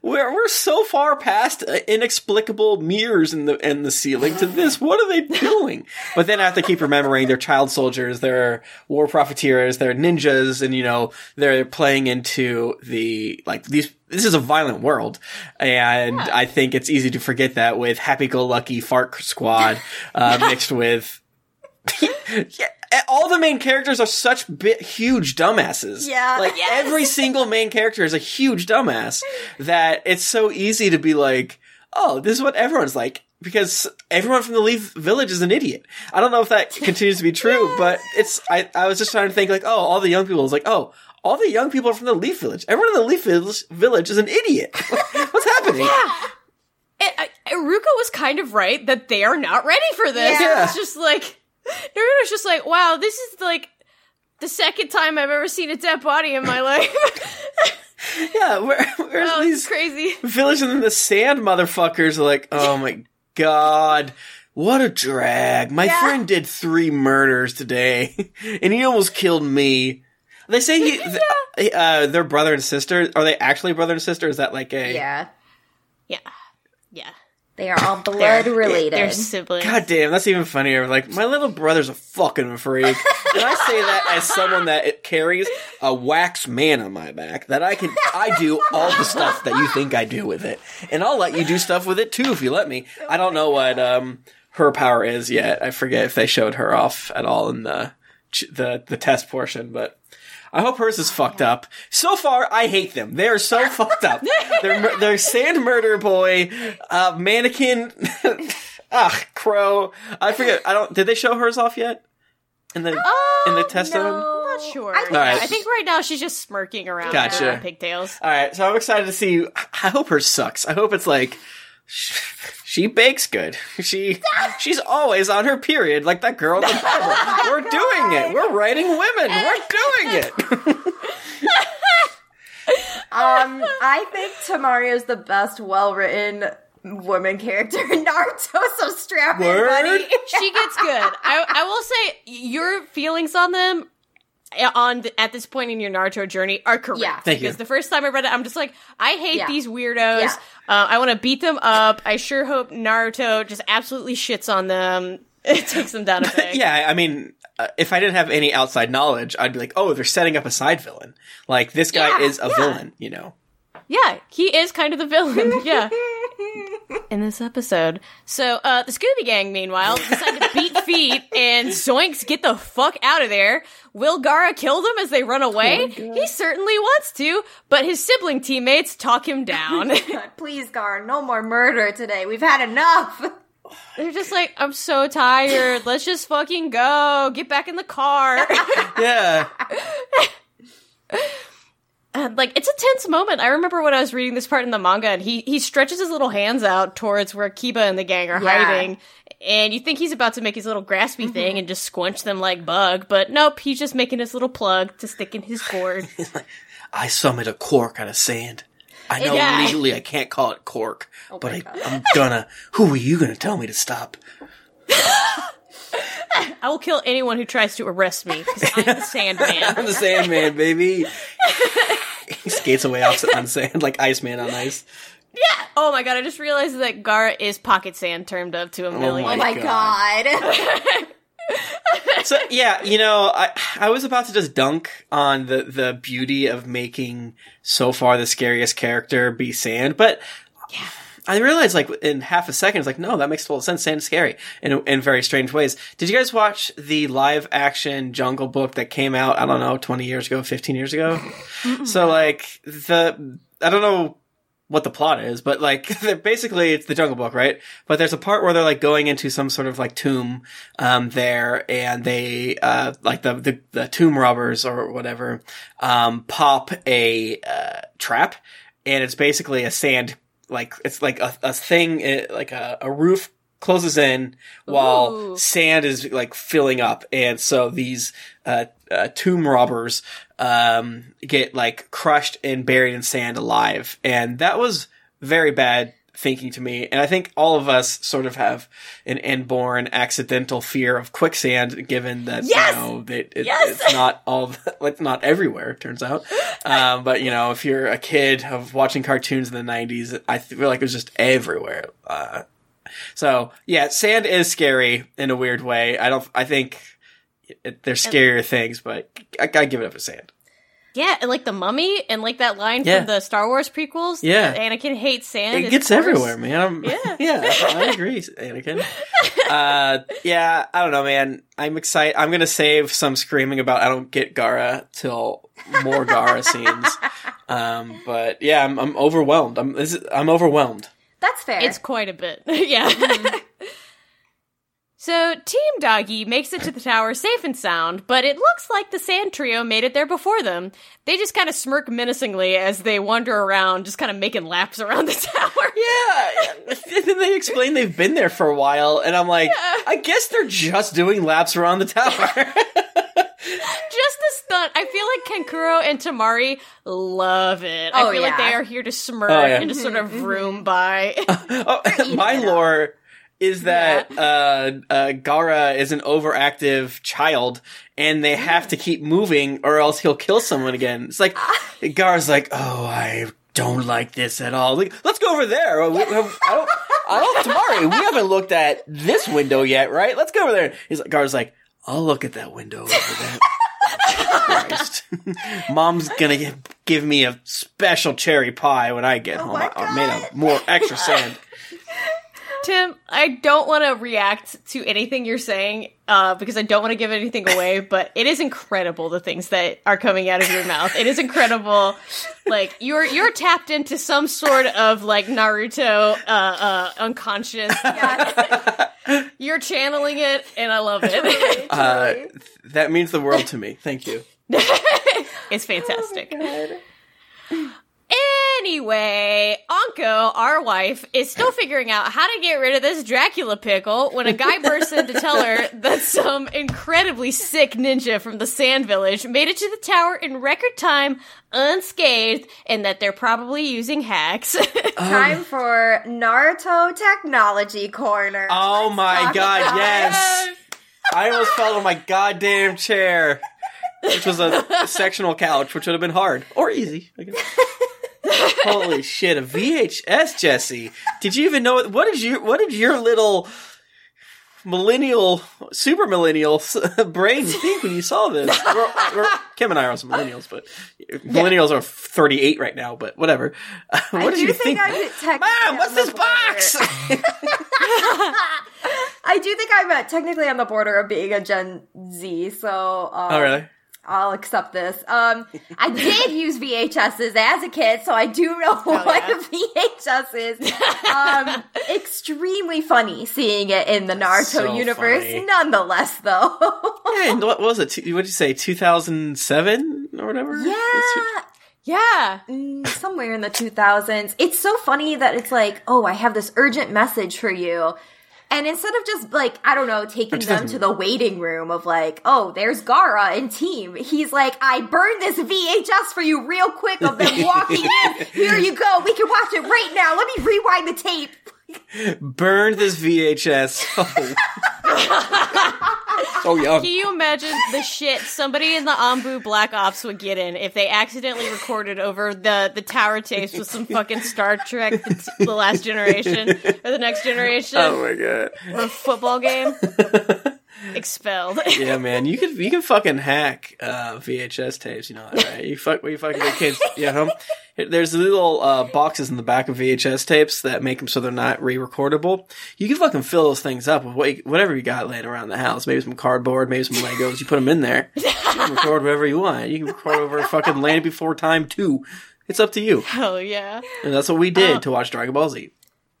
we're, we're so far past uh, inexplicable mirrors in the in the ceiling to this. What are they doing? But then I have to keep remembering they're child soldiers, they're war profiteers, they're ninjas, and you know they're playing into the like these. This is a violent world, and Yeah. I think it's easy to forget that with happy-go-lucky fart squad uh, mixed with yeah, all the main characters are such huge dumbasses. Yeah. like Yes. every single main character is a huge dumbass. That it's so easy to be like, oh, this is what everyone's like because everyone from the Leaf Village is an idiot. I don't know if that continues to be true, but it's. I I was just trying to think like, oh, all the young people is like, oh. All the young people are from the Leaf Village. Everyone in the Leaf Village, village is an idiot. What's happening? And, uh, Iruka was kind of right that they are not ready for this. Yeah. It's just like Naruto's just like, wow, this is like the second time I've ever seen a dead body in my life. Yeah, where, where's oh, these crazy. village and then the sand motherfuckers are like, oh my god, what a drag. My Yeah. friend did three murders today, and he almost killed me. They say he, th- uh, they're brother and sister. Are they actually brother and sister? Is that like a? Yeah. Yeah. Yeah. They are all blood related. They're siblings. God damn, that's even funnier. Like, my little brother's a fucking freak. and I say that as someone that carries a wax man on my back, that I can, I do all the stuff that you think I do with it. And I'll let you do stuff with it too if you let me. I don't know what, um, her power is yet. I forget if they showed her off at all in the, the, the test portion, but I hope hers is fucked up. So far, I hate them. They are so fucked up. They're they're sand murder boy, uh, mannequin, ah, crow. I forget. I don't. Did they show hers off yet? In the in the test zone. no. I'm not sure. I think- Alright. I think right now she's just smirking around Gotcha. her pigtails. All right, so I'm excited to see. I hope hers sucks. I hope it's like she bakes good. She she's always on her period, like that girl in the Bible. We're doing it. We're writing women. We're doing it. Um, I think Temari's the best, well-written woman character in Naruto. So strap in, Word? buddy. She gets good. I, I will say your feelings on them on the, at this point in your Naruto journey are correct. Yeah. Thank you. Because the first time I read it, I'm just like, I hate Yeah. these weirdos. Yeah. Uh, I want to beat them up. I sure hope Naruto just absolutely shits on them. It takes them down a peg. Yeah, I mean, uh, if I didn't have any outside knowledge, I'd be like, oh, they're setting up a side villain. Like this guy Yeah, is a yeah. villain, you know. Yeah, he is kind of the villain. Yeah. In this episode. So, uh, the Scooby Gang, meanwhile, decide to beat feet and zoinks, get the fuck out of there. Will Gaara kill them as they run away? he certainly wants to, but his sibling teammates talk him down. Please, Gar, no more murder today. We've had enough. They're just like, I'm so tired. Let's just fucking go. Get back in the car. Yeah. Uh, like it's a tense moment. I remember when I was reading this part in the manga, and he he stretches his little hands out towards where Kiba and the gang are Yeah. hiding, and you think he's about to make his little graspy thing and just squinch them like bug, but nope, he's just making his little plug to stick in his gourd. I summoned a cork out of sand. I know Yeah. legally I can't call it cork, but I, I'm gonna. Who are you gonna tell me to stop? I will kill anyone who tries to arrest me because I'm the Sandman. I'm the Sandman, baby. he skates away off on sand like Iceman on ice. yeah. Oh my god! I just realized that Gaara is pocket sand termed up to a oh million. Oh my God. god. So yeah, you know, I I was about to just dunk on the the beauty of making so far the scariest character be Sand, but I realized like in half a second, it's like no, that makes total sense. Sand's scary in in very strange ways. Did you guys watch the live action Jungle Book that came out? I don't know, twenty years ago, fifteen years ago. so like the I don't know what the plot is, but like basically it's the Jungle Book, right? But there's a part where they're like going into some sort of like tomb um there and they uh like the the, the tomb robbers or whatever um pop a uh trap and it's basically a sand like it's like a, a thing uh, like a, a roof closes in while Ooh. sand is like filling up and so these uh, uh tomb robbers um get like crushed and buried in sand alive and that was very bad thinking to me, and I think all of us sort of have an inborn accidental fear of quicksand, given that Yes! you know that it, Yes! it's not all it's not everywhere. It turns out, um, but you know, if you're a kid of watching cartoons in the '90s, I feel like it was just everywhere. Uh, so yeah, sand is scary in a weird way. I don't. I think it, there's scarier things, but I gotta give it up to sand. Yeah, and like the mummy and like that line Yeah. from the Star Wars prequels. Yeah. that Anakin hates sand. It gets course- everywhere, man. I'm, Yeah. yeah, I agree, Anakin. Uh, yeah, I don't know, man. I'm excited. I'm gonna save some screaming about I don't get Gaara till more Gaara scenes. Um, but yeah, I'm, I'm overwhelmed. I'm this is, I'm overwhelmed. That's fair. It's quite a bit. yeah. So, Team Doggy makes it to the tower safe and sound, but it looks like the Sand Trio made it there before them. They just kind of smirk menacingly as they wander around, just kind of making laps around the tower. Yeah, and then they explain they've been there for a while, and I'm like, I guess they're just doing laps around the tower. Just a stunt. I feel like Kankuro and Temari love it. I Oh, feel like they are here to smirk Oh, yeah. and just sort of room by. oh, my lore is that uh, uh, Gaara is an overactive child, and they have to keep moving, or else he'll kill someone again. It's like Gaara's like, "Oh, I don't like this at all. Like, let's go over there. We- have- I don't, I don't, Temari, we haven't looked at this window yet, right? Let's go over there." He's like, Gaara's like, "I'll look at that window over there." Christ. Mom's gonna give, give me a special cherry pie when I get home. I, I made a more extra sand. Tim, I don't want to react to anything you're saying uh, because I don't want to give anything away, but it is incredible the things that are coming out of your mouth. It is incredible. Like you're you're tapped into some sort of like Naruto uh, uh, unconscious. You're channeling it, and I love it. Uh, that means the world to me. Thank you. it's fantastic. Anyway, Anko, our wife, is still figuring out how to get rid of this Dracula pickle when a guy bursts in to tell her that some incredibly sick ninja from the Sand Village made it to the tower in record time, unscathed, and that they're probably using hacks. Time um. for Naruto Technology Corner. Oh my talk god, about yes! I almost fell on my goddamn chair, which was a sectional couch, which would have been hard or easy. I guess. Holy shit, a VHS, Jesse! Did you even know it? What did you? What did your little millennial, super millennial brain think when you saw this? We're- we're- Kim and I are also millennials, but millennials are thirty-eight right now. But whatever. what I did do you think think? I'm technically Mom, what's this box? I do think I'm technically on the border of being a Gen Z, so um, oh, really? I'll accept this. Um, I did use VHSs as a kid, so I do know what yeah. a VHS is. Um, extremely funny seeing it in the Naruto So universe, funny. nonetheless, though. Yeah, and what was it? What did you say? Two thousand seven or whatever. yeah, yeah. mm, somewhere in the 2000s. It's so funny that it's like, oh, I have this urgent message for you. And instead of just like, I don't know, taking them to the waiting room of like, oh, there's Gaara and team, he's like, I burned this VHS for you real quick of them walking in. Here you go. We can watch it right now. Let me rewind the tape. Burned this VHS. Oh. Oh, so young. Can you imagine the shit somebody in the ANBU Black Ops would get in if they accidentally recorded over the, the tower tapes with some fucking Star Trek, the, the Last Generation, or the Next Generation, Oh my god. or football game? Expelled. Yeah, man, you can you can fucking hack uh, VHS tapes. You know that, right? You fuck you fucking get kids. Yeah, home. There's little uh, boxes in the back of VHS tapes that make them so they're not re-recordable. You can fucking fill those things up with what, whatever you got laying around the house. Maybe some cardboard, maybe some Legos. You put them in there. You can record whatever you want. You can record over fucking Land Before Time two. It's up to you. Hell yeah. And that's what we did to watch Dragon Ball Z.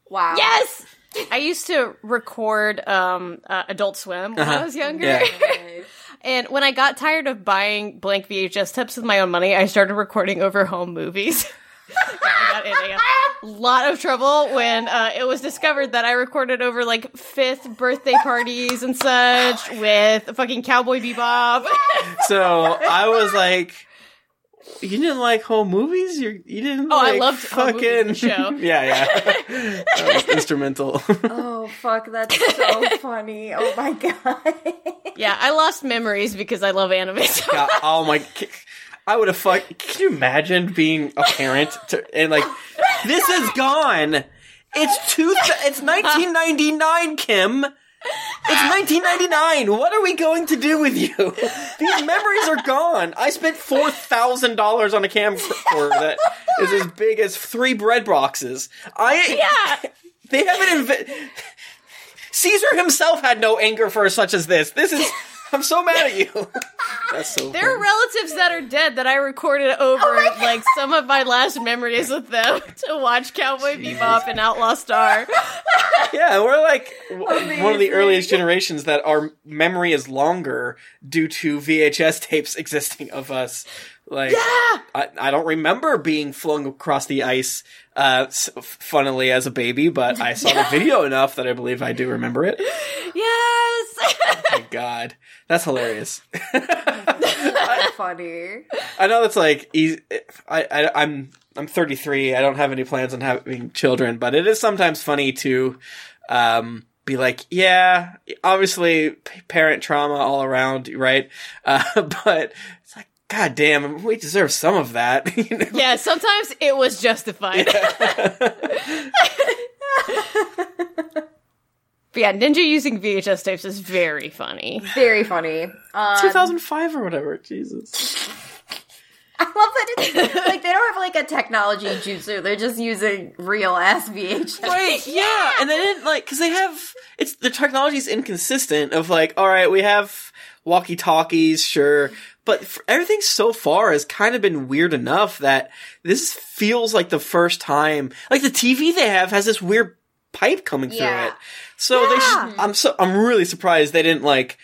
Wow. Yes! I used to record um, uh, Adult Swim when I was younger. Yeah. And when I got tired of buying blank VHS tapes with my own money, I started recording over home movies. I got in a lot of trouble when uh, it was discovered that I recorded over like fifth birthday parties and such with fucking Cowboy Bebop. So I was like, you didn't like home movies. You you didn't. Oh, I like loved Home Movies, fucking the show. yeah, yeah. that was instrumental. Oh fuck, that's so funny. Oh my god. Yeah, I lost memories because I love anime. So God, oh my! I would have fucked. Can you imagine being a parent to, and like this is gone? It's two. It's 1999, Kim. It's 1999. What are we going to do with you? These memories are gone. I spent four thousand dollars on a camcorder that is as big as three bread boxes. I yeah, they haven't invented. Caesar himself had no anger for such as this. This is. I'm so mad at you. That's so. there are relatives that are dead that I recorded over oh my God. like some of my last memories with them to watch Cowboy Bebop and Outlaw Star. Yeah, we're like w- one of the earliest generations that our memory is longer due to VHS tapes existing of us. Like, I, I don't remember being flung across the ice, uh, funnily as a baby, but I saw the video enough that I believe I do remember it. Yes. My God, that's hilarious. funny. I know that's like easy. I, I I'm I'm 33. I don't have any plans on having children, but it is sometimes funny to um be like, yeah, obviously parent trauma all around, right? Uh, but it's like, god damn, we deserve some of that. you know? yeah, sometimes it was justified. But yeah, Ninja using VHS tapes is very funny. Very funny. Um, 2005 or whatever. Jesus. I love that it's like they don't have like a technology jutsu. They're just using real ass VHS. Right, yeah, and they didn't like because they have it's the technology's inconsistent. Of like, all right, we have walkie talkies, sure, but everything so far has kind of been weird enough that this feels like the first time. Like the TV they have has this weird pipe coming Yeah. through it. So they, sh- I'm so I'm really surprised they didn't like,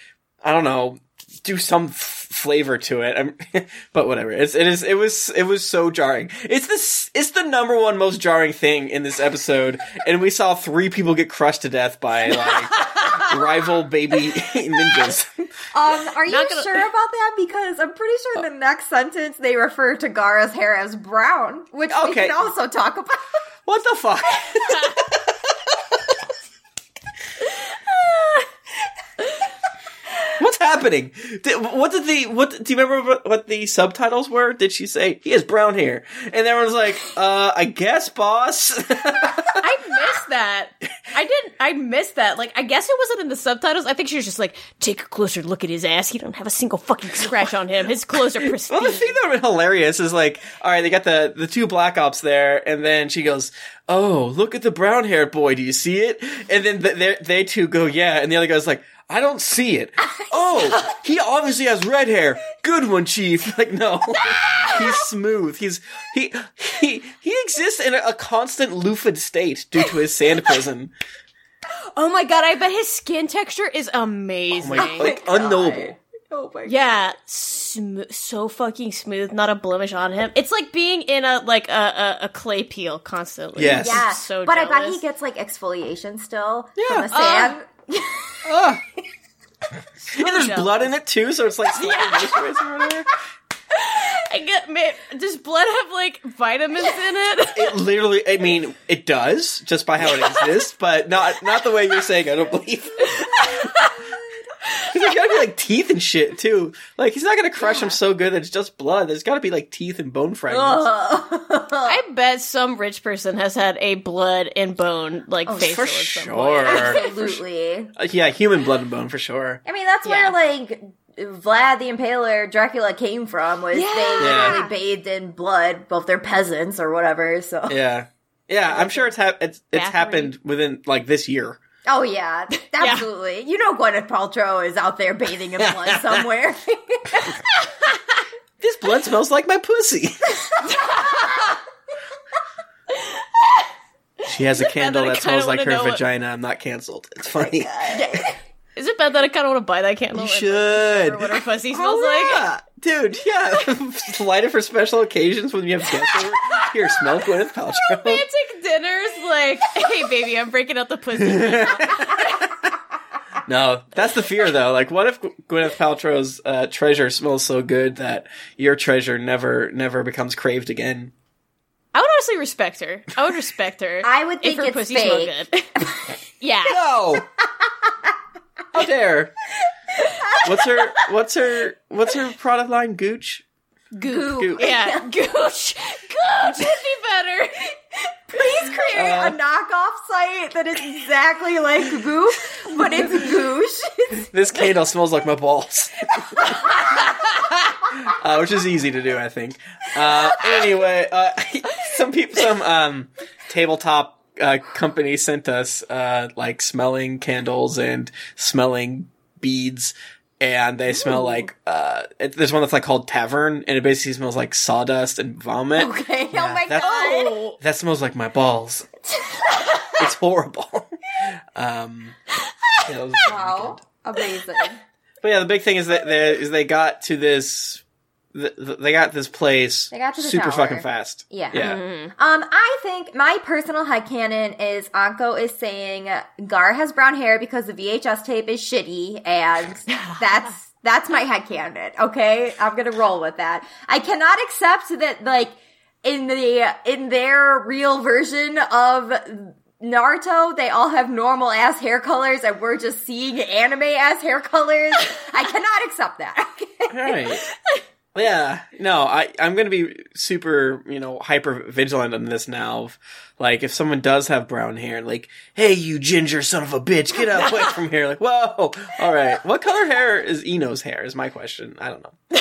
I don't know, do some f- flavor to it. I'm, but whatever. It's it is it was it was so jarring. It's this it's the number one most jarring thing in this episode, and we saw three people get crushed to death by like rival baby ninjas. Um, are you gonna- sure about that? Because I'm pretty sure in the next sentence they refer to Gaara's hair as brown, which we can also talk about. What the fuck? Happening? Did, what did the what? Do you remember what, the subtitles were? Did she say he has brown hair? And everyone's like, "Uh, I guess, boss." I missed that. I didn't. I missed that. Like, I guess it wasn't in the subtitles. I think she was just like, take a closer look at his ass. He don't have a single fucking scratch on him. His clothes are pristine. Well, the thing that was hilarious is like, all right, they got the the two black ops there, and then she goes, "Oh, look at the brown haired boy. Do you see it?" And then th- they they two go, "Yeah," and the other guy's like, "I don't see it." oh, he obviously has red hair. Good one, Chief. Like, no, he's smooth. He's he he he exists in a, a constant loofed state due to his sand prison. oh my god! I bet his skin texture is amazing. Oh my, like unknowable. Oh my Yeah, sm- so fucking smooth, not a blemish on him. It's like being in a like a a, a clay peel constantly. Yes. Yeah, so but I bet he gets like exfoliation still Yeah. from the sand. Um, Ah. and there's jealous. blood in it too, so it's like slightly moisturized or whatever. I get. Man, does blood have like vitamins in it? It literally, I mean, it does just by how it exists, but not not the way you're saying. I don't believe. Because there's gotta be like teeth and shit too. Like he's not gonna crush him so good that it's just blood. There's gotta be like teeth and bone fragments. I bet some rich person has had a blood and bone like facial Oh, for at some point. sure. Absolutely. Uh, yeah, human blood and bone for sure. I mean, that's Yeah. where like Vlad the Impaler, Dracula came from. Was Yeah. they Yeah. literally bathed in blood? Both they're peasants or whatever. So, Yeah, yeah. I'm sure it's hap- it's it's Bathory. happened within like this year. Oh yeah, absolutely. You know, Gwyneth Paltrow is out there bathing in blood somewhere. This blood smells like my pussy. she has a candle I that smells like her know vagina. I'm not canceled. It's oh funny. Is it bad that I kind of want to buy that candle? You should. Or what her pussy smells Oh, like? Dude, yeah. Light it for special occasions when you have guests over. Here, smell Gwyneth Paltrow. Romantic dinners, like, hey baby, I'm breaking out the pussy. No, that's the fear though. Like, what if Gwyneth Paltrow's uh, treasure smells so good that your treasure never, never becomes craved again? I would honestly respect her. I would respect her. I would if think her it's pussy fake. smelled good. yeah. No. How dare? What's her? What's her? What's her product line? Gooch. Goop. Goop. Yeah. Gooch. Gooch would be better. Please create Uh, a knockoff site that is exactly like Goop, but it's Goosh. This candle smells like my balls. uh, which is easy to do, I think. Uh, anyway, uh, some people, some um, tabletop uh, company sent us uh, like smelling candles and smelling beads. And they smell like uh, it, there's one that's like called Tavern, and it basically smells like sawdust and vomit. Okay, oh my that's- god. Oh. That smells like my balls. it's horrible. Um, yeah, it was Wow. Amazing. But yeah, the big thing is that they is they got to this. Th- th- They got this place They got to the super tower. fucking fast. Yeah. yeah. Um, I think my personal headcanon is Anko is saying Gar has brown hair because the VHS tape is shitty, and that's that's my headcanon. Okay, I'm gonna roll with that. I cannot accept that like in the in their real version of Naruto, they all have normal ass hair colors, and we're just seeing anime ass hair colors. I cannot accept that. Okay? Right. Yeah. No, I I'm gonna be super you know hyper vigilant on this now. Like if someone does have brown hair, like, hey, you ginger son of a bitch, get out away from here. Like, whoa, all right. What color hair is Ino's hair? Is my question. I don't know.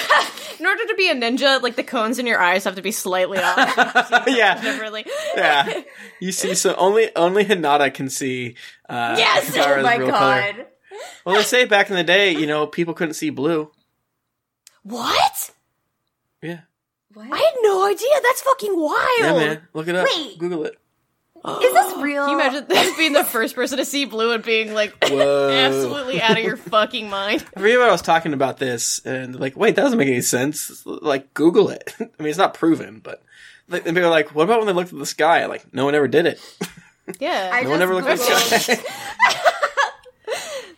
In order to be a ninja, like the cones in your eyes have to be slightly off. yeah. Never really. yeah. You see, so only only Hinata can see. Uh, Yes! oh Gaara's my god. color. Well, they say back in the day, you know, people couldn't see blue. What? Yeah, What? I had no idea. That's fucking wild. yeah, man. Look it up. Wait. Google it. Is this real? Can you imagine this being the first person to see blue and being like absolutely out of your fucking mind? I forget what I was talking about this, and like, wait, that doesn't make any sense. Like, Google it. I mean, it's not proven, but like, and people are like, what about when they looked at the sky? Like, no one ever did it. Yeah. I No one ever looked at the sky.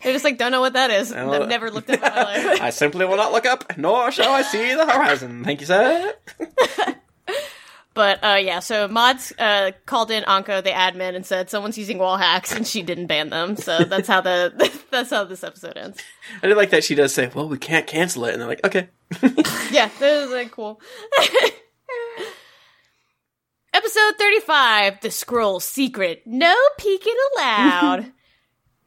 They're just like, don't know what that is. I've never looked at my life. I simply will not look up, nor shall I see the horizon. Thank you, sir. But uh, yeah, so Mods uh, called in Anko, the admin, and said someone's using wall hacks, and she didn't ban them. So that's how the that's how this episode ends. I did like that she does say, well, we can't cancel it. And they're like, okay. Yeah, that was like cool. Episode 35 The Scroll Secret. No peeking allowed.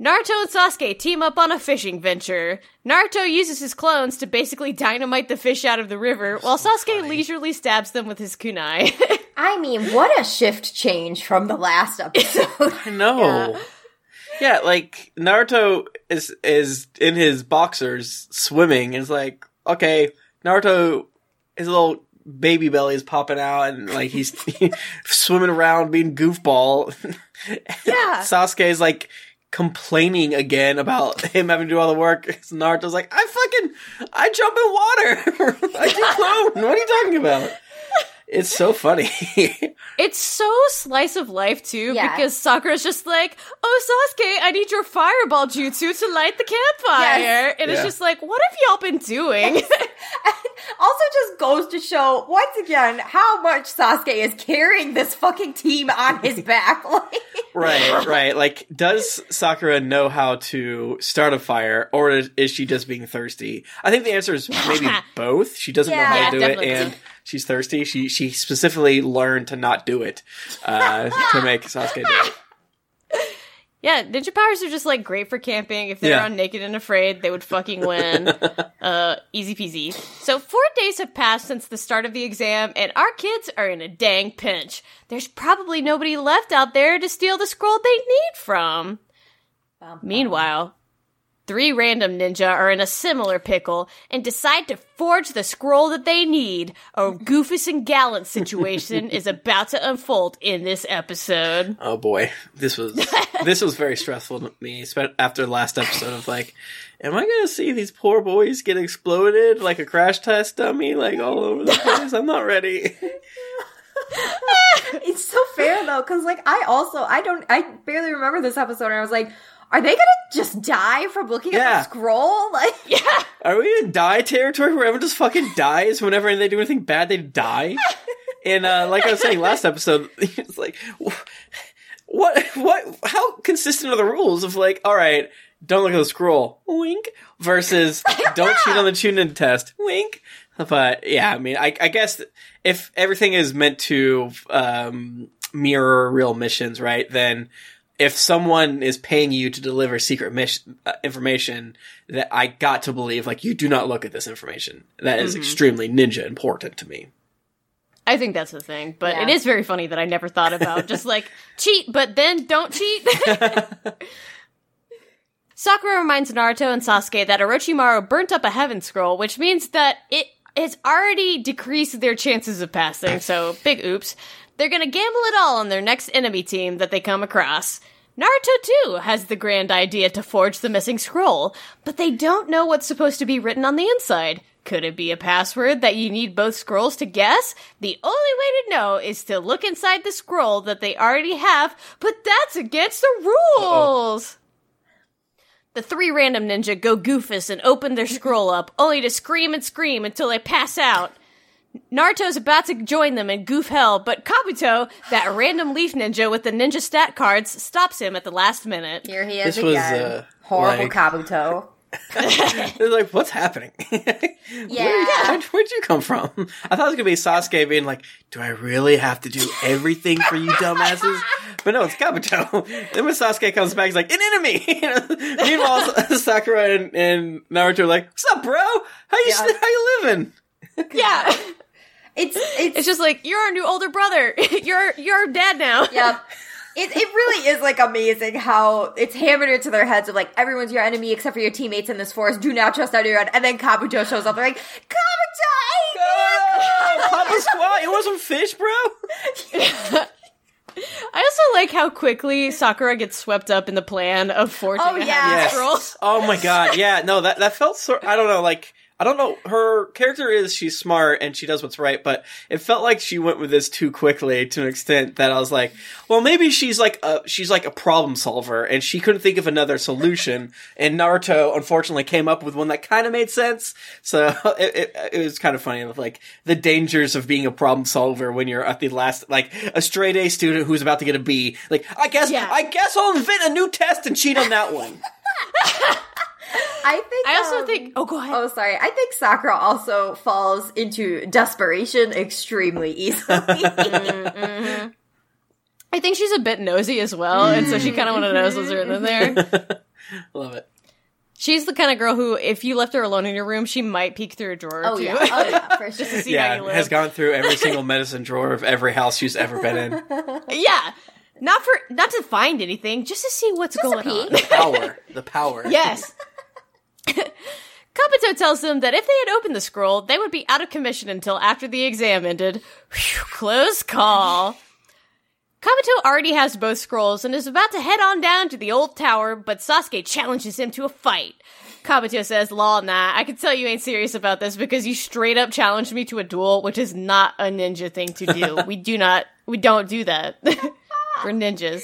Naruto and Sasuke team up on a fishing venture. Naruto uses his clones to basically dynamite the fish out of the river, while Sasuke leisurely stabs them with his kunai. I mean, what a shift change from the last episode. I know. Yeah. like Naruto is is in his boxers swimming and it's like, okay, Naruto his little baby belly is popping out and like he's swimming around being goofball. Yeah. Sasuke is like complaining again about him having to do all the work. Naruto's like, I fucking I jump in water. I clone. What are you talking about? It's so funny. It's so slice of life too, Yeah. because Sakura's just like, "Oh Sasuke, I need your fireball jutsu to light the campfire," Yes. and it's just like, "What have y'all been doing?" also just goes to show once again how much Sasuke is carrying this fucking team on his back. Like, Right, right. Like, does Sakura know how to start a fire, or is, is she just being thirsty? I think the answer is maybe both. She doesn't know Yeah. how Yeah, to do definitely. it, and she's thirsty. She she specifically learned to not do it uh, to make Sasuke do it. yeah, ninja powers are just like great for camping. If they're Yeah. on Naked and Afraid, they would fucking win. uh, easy peasy. So four days have passed since the start of the exam, and our kids are in a dang pinch. There's probably nobody left out there to steal the scroll they need from. Meanwhile, three random ninja are in a similar pickle and decide to forge the scroll that they need. A Goofus and Gallant situation is about to unfold in this episode. Oh boy, this was this was very stressful to me, after the last episode of like, am I gonna see these poor boys get exploded like a crash test dummy, like all over the place? I'm not ready. it's so fair though, because like I also I don't I barely remember this episode, and I was like, are they gonna just die from looking Yeah. at the scroll? Like, Yeah. Are we in die territory where everyone just fucking dies whenever they do anything bad? They die. And uh, like I was saying last episode, it's like, what, what, how consistent are the rules of like, all right, don't look at the scroll, wink, versus don't cheat on the Chunin test, wink. But yeah, I mean, I, I guess if everything is meant to um, mirror real missions, right? Then if someone is paying you to deliver secret mission uh, information, that I got to believe, like you do not look at this information. That is extremely ninja important to me. I think that's the thing, but Yeah. it is very funny that I never thought about just like cheat, but then don't cheat. Sakura reminds Naruto and Sasuke that Orochimaru burnt up a heaven scroll, which means that it has already decreased their chances of passing, so big oops. They're gonna gamble it all on their next enemy team that they come across. Naruto too has the grand idea to forge the missing scroll, but they don't know what's supposed to be written on the inside. Could it be a password that you need both scrolls to guess? The only way to know is to look inside the scroll that they already have, but that's against the rules! The three random ninja go goofus and open their scroll up, only to scream and scream until they pass out. Naruto's about to join them in goof hell, but Kabuto, that random leaf ninja with the ninja stat cards, stops him at the last minute. here he is This was, again. uh, Horrible like- Kabuto. They're like, what's happening? Yeah. Where, where'd you come from? I thought it was gonna be Sasuke being like, "Do I really have to do everything for you, dumbasses?" But no, it's Kabuto. then when Sasuke comes back, he's like, "An enemy." Meanwhile, Sakura and, and Naruto are like, "What's up, bro? How you Yeah. how you living?" Yeah. It's it's, It's just like, you're our new older brother. you're you're our dad now. Yep. It, it really is like amazing how it's hammered into their heads of like everyone's your enemy except for your teammates in this forest. Do not trust anyone. And then Kabuto shows up. They're like, Kabuto, Papa Squat, you want some fish, bro? I also like how quickly Sakura gets swept up in the plan of forging Oh, yeah. Yes. Oh my god, yeah, no, that that felt so. I don't know, like I don't know. Her character is she's smart and she does what's right, but it felt like she went with this too quickly to an extent that I was like, well, maybe she's like a she's like a problem solver and she couldn't think of another solution. And Naruto unfortunately came up with one that kind of made sense. So it, it, it was kind of funny, with like the dangers of being a problem solver when you're at the last, like a straight A student who's about to get a B. Like, I guess, Yeah. I guess I'll invent a new test and cheat on that one. I think. I also um, think. Oh, go ahead. Oh, sorry. I think Sakura also falls into desperation extremely easily. Mm-hmm, mm-hmm. I think she's a bit nosy as well, and so she kind of want to know what's written in there. Love it. She's the kind of girl who, if you left her alone in your room, she might peek through a drawer or oh two. yeah, oh yeah, for sure. see how yeah, you live. has gone through every single medicine drawer of every house she's ever been in. yeah, not for not to find anything, just to see what's going peek. on. The power, the power. Yes. Kabuto tells them that if they had opened the scroll, they would be out of commission until after the exam ended. Phew, close call. Kabuto already has both scrolls and is about to head on down to the old tower, but Sasuke challenges him to a fight. Kabuto says, Law, nah, I can tell you ain't serious about this because you straight up challenged me to a duel, which is not a ninja thing to do. we do not, we don't do that. We're ninjas.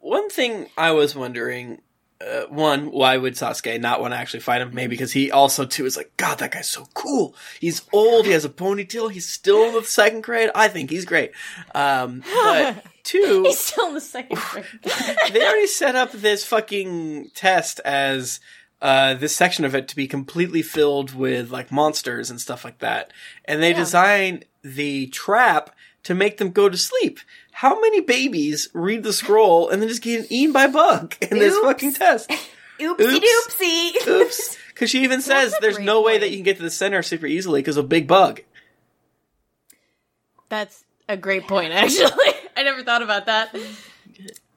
One thing I was wondering, uh, one, why would Sasuke not want to actually fight him? Maybe because he also too is like, God, that guy's so cool. He's old. He has a ponytail. He's still in the second grade. I think he's great. Um, but two, He's still in the second grade. they already set up this fucking test as uh, this section of it to be completely filled with like monsters and stuff like that. And they design the trap to make them go to sleep. How many babies read the scroll and then just get eaten by a bug in this fucking test? Oopsie Oops. doopsie. Oops. Because she even says there's great no way that you can get to the center super easily because of a big bug. That's a great point, actually. I never thought about that.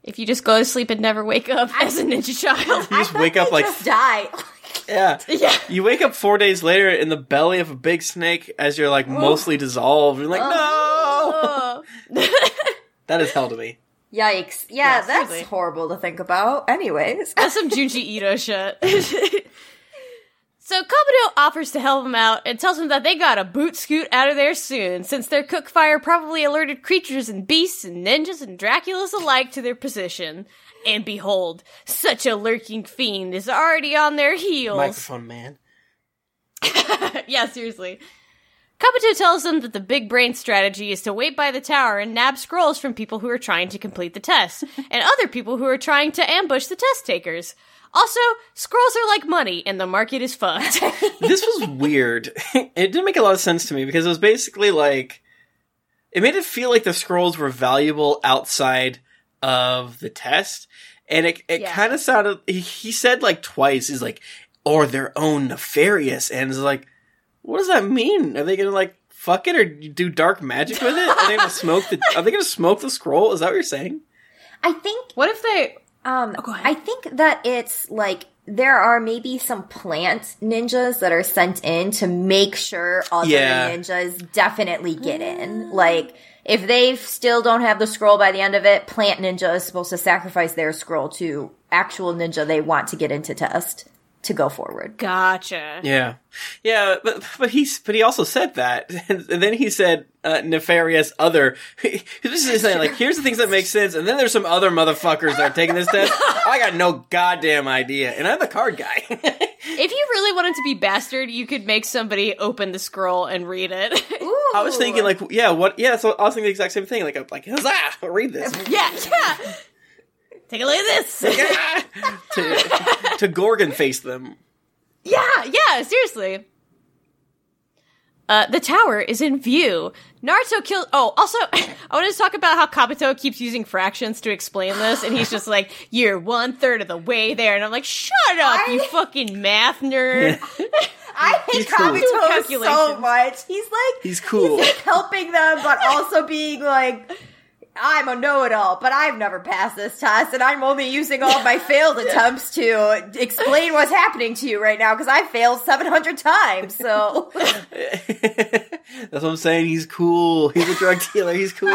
If you just go to sleep and never wake up as a ninja child. You just wake up like, Just die. yeah. yeah. You wake up four days later in the belly of a big snake as you're like mostly dissolved. You're like, no! That is hell to me. Yikes. Yeah, Yeah, that's seriously. horrible to think about. Anyways. That's some Junji Ito shit. so Kabuto offers to help him out and tells him that they gotta boot scoot out of there soon, since their cook fire probably alerted creatures and beasts and ninjas and Draculas alike to their position. And behold, such a lurking fiend is already on their heels. Microphone man. yeah, seriously. Kabuto tells them that the big brain strategy is to wait by the tower and nab scrolls from people who are trying to complete the test, and other people who are trying to ambush the test takers. Also, scrolls are like money, and the market is fucked. this was weird. it didn't make a lot of sense to me because it was basically like it made it feel like the scrolls were valuable outside of the test, and it it Yeah. kind of sounded. He, he said like twice, He's like or their own nefarious," and it's like, what does that mean? Are they gonna like fuck it or do dark magic with it? Are they gonna smoke the? Are they gonna smoke the scroll? Is that what you're saying? I think what if they. Um, go ahead. I think that it's like there are maybe some plant ninjas that are sent in to make sure other Yeah. ninjas definitely get in. Like, if they still don't have the scroll by the end of it, plant ninja is supposed to sacrifice their scroll to actual ninja they want to get into test to go forward. Gotcha. Yeah, yeah, but but he's but he also said that, and, then he said uh, nefarious other. He, this is saying like here's the things that make sense, and then there's some other motherfuckers that are taking this test. I got no goddamn idea, and I'm the card guy. If you really wanted to be bastard, you could make somebody open the scroll and read it. I was thinking like yeah, what? Yeah, so I was thinking the exact same thing. Like I'm like huzzah, read this yeah, yeah. Take a look at this. to to Gorgon face them. Yeah, yeah, seriously. Uh, the tower is in view. Naruto killed. Oh, also, I wanted to talk about how Kabuto keeps using fractions to explain this, and he's just like, "You're one third of the way there," and I'm like, "Shut up, you fucking math nerd." I hate He's cool. So much. He's like He's cool. like helping them, but also being like, I'm a know-it-all, but I've never passed this test, and I'm only using all my failed attempts to explain what's happening to you right now because I failed 700 times. So That's what I'm saying. He's cool. He's a drug dealer. He's cool.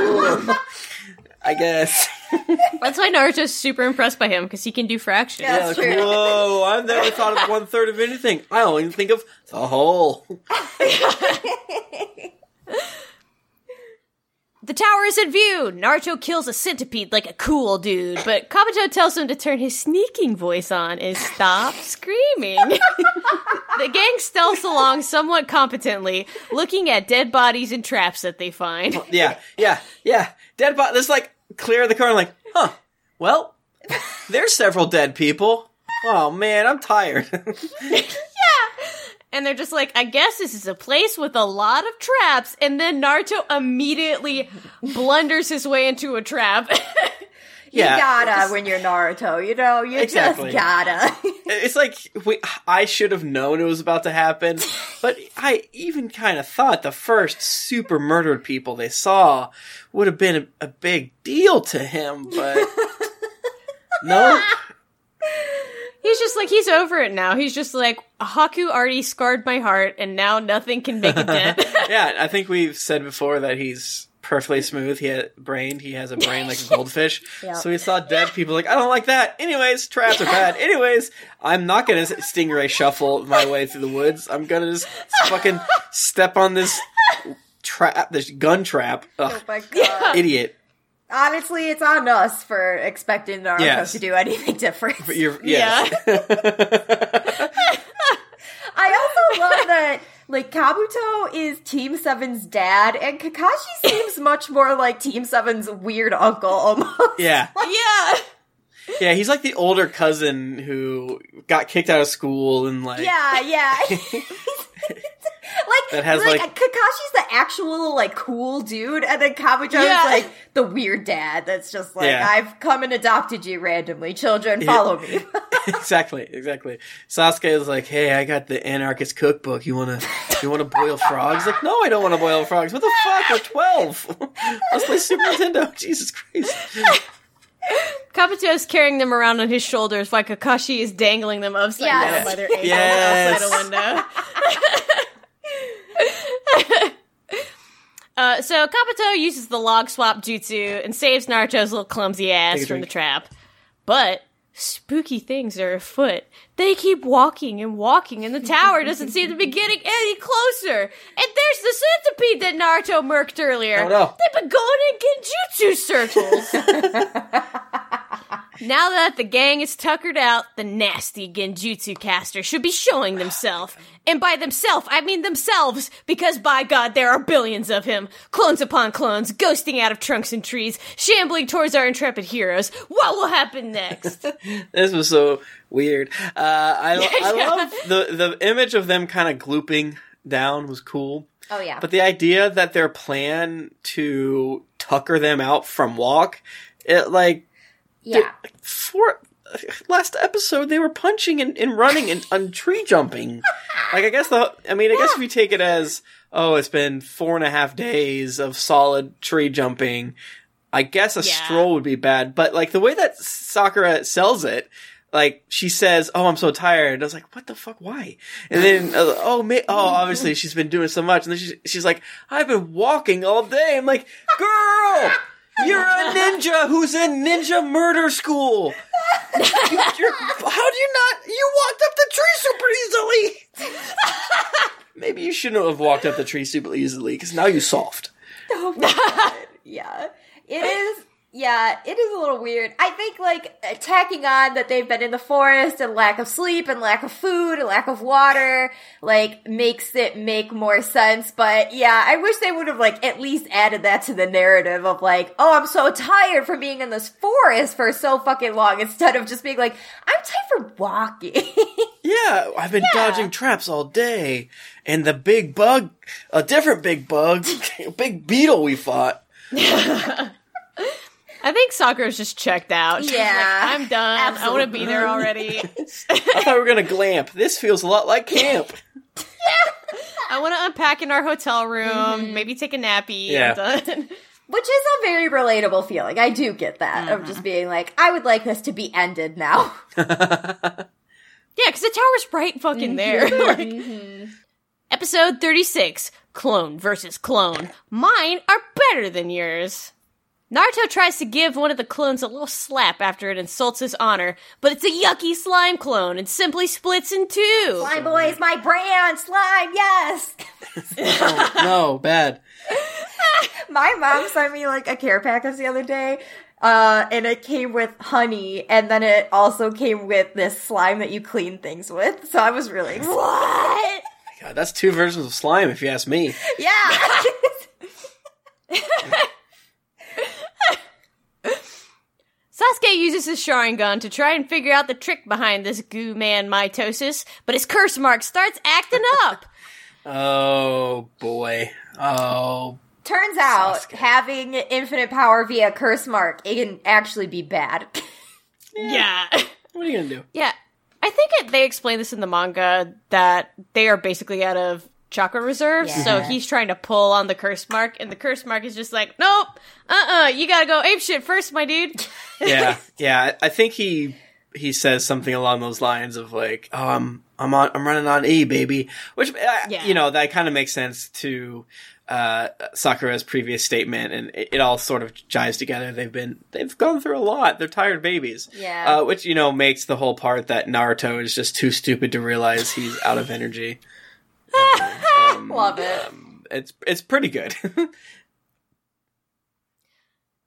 I guess. That's why Naruto's super impressed by him because he can do fractions. Yeah. Yeah, That's like, true. whoa, I've never thought of one third of anything. I only think of the whole. The tower is in view. Naruto kills a centipede like a cool dude, but Kabuto tells him to turn his sneaking voice on and stop screaming. the gang stealths along somewhat competently, looking at dead bodies and traps that they find. Yeah, yeah, yeah. Dead body. This like clear the car and like, huh? Well, there's several dead people. Oh man, I'm tired. And they're just like, I guess this is a place with a lot of traps. And then Naruto immediately blunders his way into a trap. you yeah, gotta when you're Naruto, you know, you Exactly. just gotta. it's like we, I should have known it was about to happen, but I even kind of thought the first super murdered people they saw would have been a, a big deal to him, but no. He's just like, he's over it now. He's just like, Haku already scarred my heart, and now nothing can make it dead. yeah, I think we've said before that he's perfectly smooth. He had brain. He has a brain like a goldfish. Yep. So he saw dead people like, I don't like that. Anyways, traps are bad. Anyways, I'm not gonna stingray shuffle my way through the woods. I'm gonna just fucking step on this trap, this gun trap. Ugh, oh my god. idiot. Honestly, it's on us for expecting Naruto Yes. to do anything different. But you're, yes. I also love that like Kabuto is Team Seven's dad, and Kakashi seems much more like Team Seven's weird uncle almost. yeah. yeah. Yeah, he's like the older cousin who got kicked out of school and like Yeah, yeah. like, That has, like, like- Kakashi's the actual like cool dude, and then Kabuto's Yeah. like the weird dad that's just like, Yeah. I've come and adopted you randomly. Children, follow me. exactly, exactly. Sasuke is like, "Hey, I got the anarchist cookbook. You wanna, you wanna boil frogs?" Like, no, I don't want to boil frogs. What the fuck? We're twelve. Let's play Super Nintendo. Jesus Christ. Kabuto is carrying them around on his shoulders while Kakashi is dangling them upside Yes. down by their ankles Yes. outside a window. uh, so Kabuto uses the log swap jutsu and saves Naruto's little clumsy ass from the trap. But spooky things are afoot. They keep walking and walking, and the tower doesn't seem to be getting any closer. And there's the centipede that Naruto murked earlier. Oh, no. They've been going in genjutsu circles. Now that the gang is tuckered out, the nasty Genjutsu caster should be showing themselves. And by themselves, I mean themselves, because by God, there are billions of him. Clones upon clones, ghosting out of trunks and trees, shambling towards our intrepid heroes. What will happen next? this was so weird. Uh, I, I love the, the image of them kind of glooping down was cool. Oh yeah. But the idea that their plan to tucker them out from walk, it like yeah. for last episode they were punching and, and running and, and tree jumping. like I guess the I mean I guess if you take it as oh it's been four and a half days of solid tree jumping, I guess a Yeah. stroll would be bad. But like the way that Sakura sells it. Like she says, "Oh, I'm so tired." I was like, "What the fuck? Why?" And then, uh, oh, ma- oh, obviously she's been doing so much. And then she's, she's like, "I've been walking all day." I'm like, "Girl, you're a ninja who's in ninja murder school. You, you're, how do you not? You walked up the tree super easily. Maybe you shouldn't have walked up the tree super easily because now you soft. Oh my God. yeah. It is. Yeah, it is a little weird. I think like tacking on that they've been in the forest and lack of sleep and lack of food and lack of water, like makes it make more sense. But yeah, I wish they would have like at least added that to the narrative of like, oh, I'm so tired from being in this forest for so fucking long instead of just being like, I'm tired for walking. Yeah, I've been Yeah. dodging traps all day, and the big bug, a different big bug, big beetle we fought. I think Sakura's just checked out. She's Yeah, like, I'm done. I want to be there already. I thought we were gonna glamp. This feels a lot like camp. yeah. I want to unpack in our hotel room, mm-hmm. maybe take a nappy. Yeah. I'm done. Which is a very relatable feeling. I do get that of just mm-hmm. being like, I would like this to be ended now. Yeah, because the tower's right fucking mm-hmm. there. Like- Episode 36 Clone versus Clone. Mine are better than yours. Naruto tries to give one of the clones a little slap after it insults his honor, but it's a yucky slime clone and simply splits in two. Slime Boys, my brand, slime, yes! no, bad. My mom sent me like a care package the other day, uh, and it came with honey, and then it also came with this slime that you clean things with. So I was really excited. What? God, that's two versions of slime, if you ask me. Yeah! Sasuke uses his Sharingan to try and figure out the trick behind this goo man mitosis, but his curse mark starts acting up. Oh boy. Oh. Turns out, Sasuke. having infinite power via curse mark, it can actually be bad. yeah. What are you gonna do? Yeah, I think it, they explain this in the manga that they are basically out of chakra reserves. So he's trying to pull on the curse mark, and the curse mark is just like, nope, uh, uh you gotta go ape shit first, my dude. Yeah, yeah. I I think he he says something along those lines of like, "Oh, I'm I'm on I'm running on E, baby," which uh, Yeah. you know that kind of makes sense to uh, Sakura's previous statement, and it, it all sort of jives together. They've been they've gone through a lot. They're tired babies. Yeah. uh, which you know makes the whole part that Naruto is just too stupid to realize he's out of energy. Um, Love it. um, it's it's pretty good.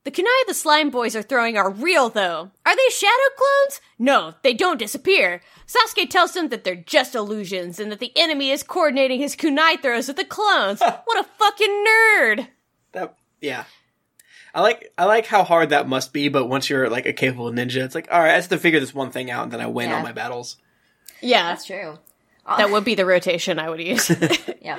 The kunai the slime boys are throwing are real, though. Are they shadow clones? No, they don't disappear. Sasuke tells them that they're just illusions and that the enemy is coordinating his kunai throws with the clones. what a fucking nerd! That yeah. I like I like how hard that must be, but once you're like a capable ninja, it's like, all right, I have to figure this one thing out, and then I win Yeah. all my battles. Yeah, That's true. That would be the rotation I would use. Yeah.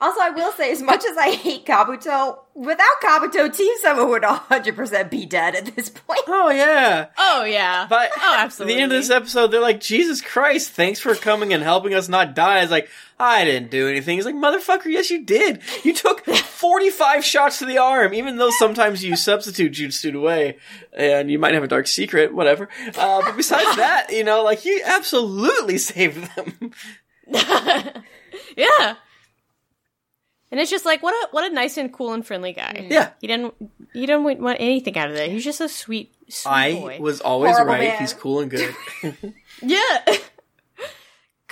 Also, I will say, as much as I hate Kabuto, without Kabuto, Team 7 would 100% be dead at this point. Oh yeah. oh yeah. But oh, at the end of this episode, they're like, Jesus Christ, thanks for coming and helping us not die. It's like, I didn't do anything. He's like, motherfucker, yes you did. You took 45 shots to the arm, even though sometimes you substitute jutsu away, and you might have a dark secret, whatever. Uh, but besides that, you know, like, you absolutely saved them. yeah. And it's just like what a what a nice and cool and friendly guy. Yeah. He didn't he didn't want anything out of that. He's just a sweet sweet I boy. was always Horrible right. man. He's cool and good. Yeah.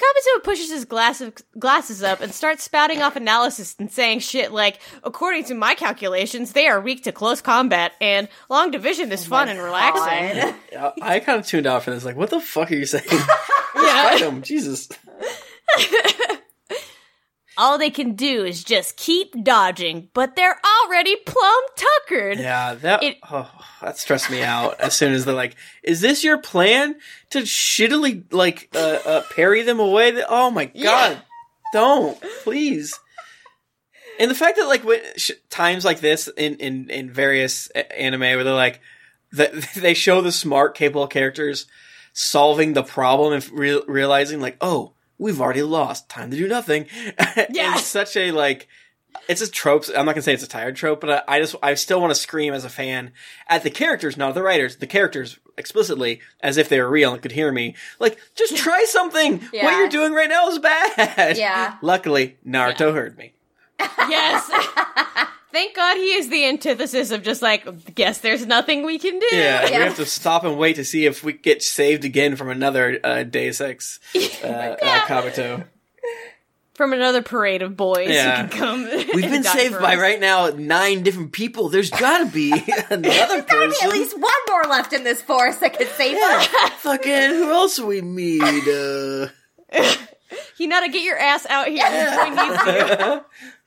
Kabuto pushes his glasses, glasses up and starts spouting off analysis and saying shit like, according to my calculations, they are weak to close combat, and long division is oh fun and relaxing. God. I, I kind of tuned out for this. Like, what the fuck are you saying? Yeah. Fight him, Jesus. All they can do is just keep dodging, but they're already plumb tuckered. Yeah, that It- oh, that stressed me out. As soon as they're like, "Is this your plan to shittily like uh, uh, parry them away?" Oh my god, don't please. And the fact that like when, sh- times like this in in in various anime where they're like, that they show the smart, capable characters solving the problem and re- realizing like, oh, we've already lost. Time to do nothing. Yeah. it's such a like. It's a trope. I'm not gonna say it's a tired trope, but I, I just I still want to scream as a fan at the characters, not the writers. The characters explicitly, as if they were real and could hear me. Like, just try something. What you're doing right now is bad. Yeah. Luckily, Naruto heard me. Yes. Thank God he is the antithesis of just like, guess there's nothing we can do. Yeah, we have to stop and wait to see if we get saved again from another uh, Deus Ex uh, uh, Kabuto. From another parade of boys Yeah. who can come. We've been saved by us. right now nine different people. There's gotta be another Gotta be at least one more left in this forest that could save us. Fucking who else we meet? Uh, Hinata, get your ass out here.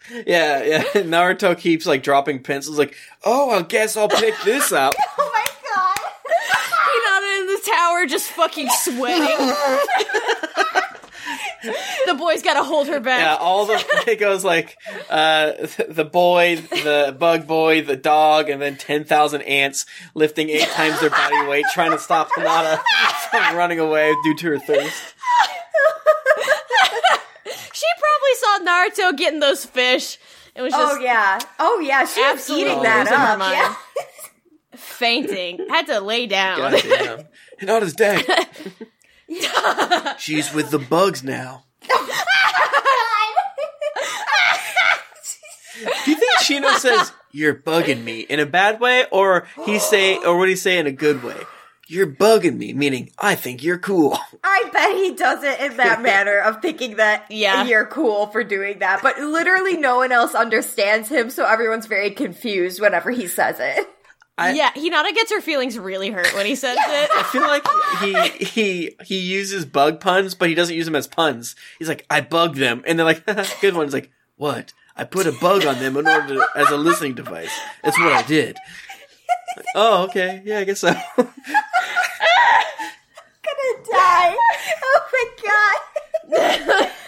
We need you. yeah, yeah. Naruto keeps like dropping pencils. Like, oh, I guess I'll pick this up. Oh my god. Hinata in the tower just fucking sweating. the boy's gotta hold her back. Yeah, all the it goes like uh the boy, the bug boy, the dog, and then ten thousand ants lifting eight times their body weight, trying to stop Hinata from running away due to her thirst. She probably saw Naruto getting those fish. It was oh, just Oh yeah. Oh yeah. She was eating that losing her up. Yeah. fainting. Had to lay down. God damn. Hinata's dead. She's with the bugs now. Do you think Shino says you're bugging me in a bad way, or he say, or would he say in a good way? You're bugging me, meaning I think you're cool. I bet he does it in that manner of thinking that Yeah. you're cool for doing that, but literally no one else understands him, so everyone's very confused whenever he says it. I- yeah, Hinata gets her feelings really hurt when he says it. I feel like he he he uses bug puns, but he doesn't use them as puns. He's like, I bugged them, and they're like, good one. He's like, what? I put a bug on them in order to, as a listening device. That's what I did. oh, okay. Yeah, I guess so. Gonna die. Oh my god.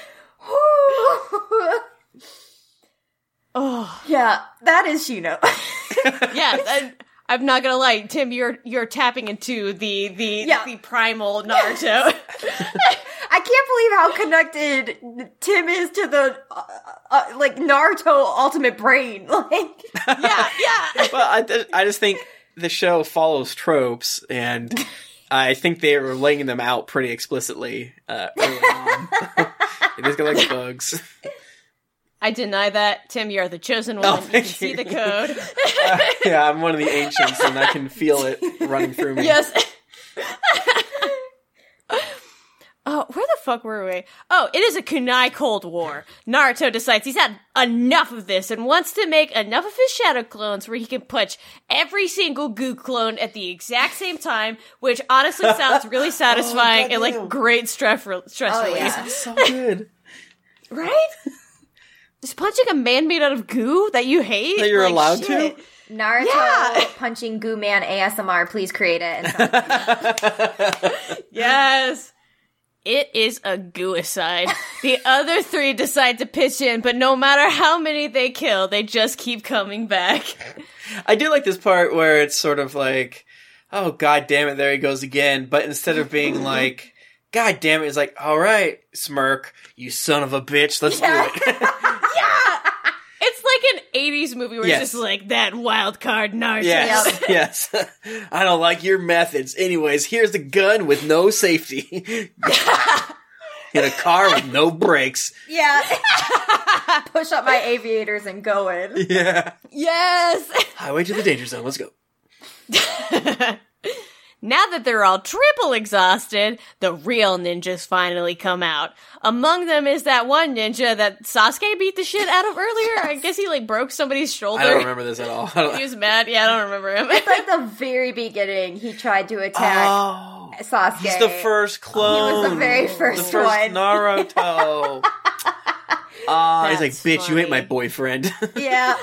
Oh, yeah, that is Shino. yeah. I, I'm not gonna lie, Tim. You're you're tapping into the the Yeah. the primal Naruto. I can't believe how connected Tim is to the uh, uh, like Naruto ultimate brain. Like, yeah, yeah. well, I, th- I just think the show follows tropes, and I think they were laying them out pretty explicitly uh, early on. just got like bugs. I deny that, Tim. You're the chosen one. Oh, you can thank see the code. Uh, yeah, I'm one of the ancients, and I can feel it running through me. yes. Oh, where the fuck were we? Oh, it is a kunai Cold War. Naruto decides he's had enough of this and wants to make enough of his shadow clones where he can punch every single goo clone at the exact same time, which honestly sounds really satisfying oh, and like great stress re- stress Oh, release. yeah. so good. Right? Just punching a man made out of goo that you hate? That you're Like, allowed shit. to. Naruto Yeah. punching Goo Man ASMR, please create it. And it Yes. It is a gooicide. the other three decide to pitch in, but no matter how many they kill, they just keep coming back. I do like this part where it's sort of like, oh god damn it, there he goes again. But instead of being like, god damn it, it's like, all right, smirk, you son of a bitch, let's Yeah. do it. Like an 80s movie where Yes. it's just like that wild card Naruto. yes, yes. I don't like your methods. Anyways, here's a gun with no safety. In a car with no brakes. yeah. Push up my aviators and go in. Yeah. Yes. Highway to the danger zone. Let's go. Now that they're all triple exhausted, the real ninjas finally come out. Among them is that one ninja that Sasuke beat the shit out of earlier. I guess he like broke somebody's shoulder. I don't remember this at all. I don't- He was mad. Yeah, I don't remember him. like the very beginning, he tried to attack Oh, Sasuke. he's the first clone. He was the very first, The first first one. Naruto. Ah, he's like, That's bitch, you ain't my boyfriend. Yeah.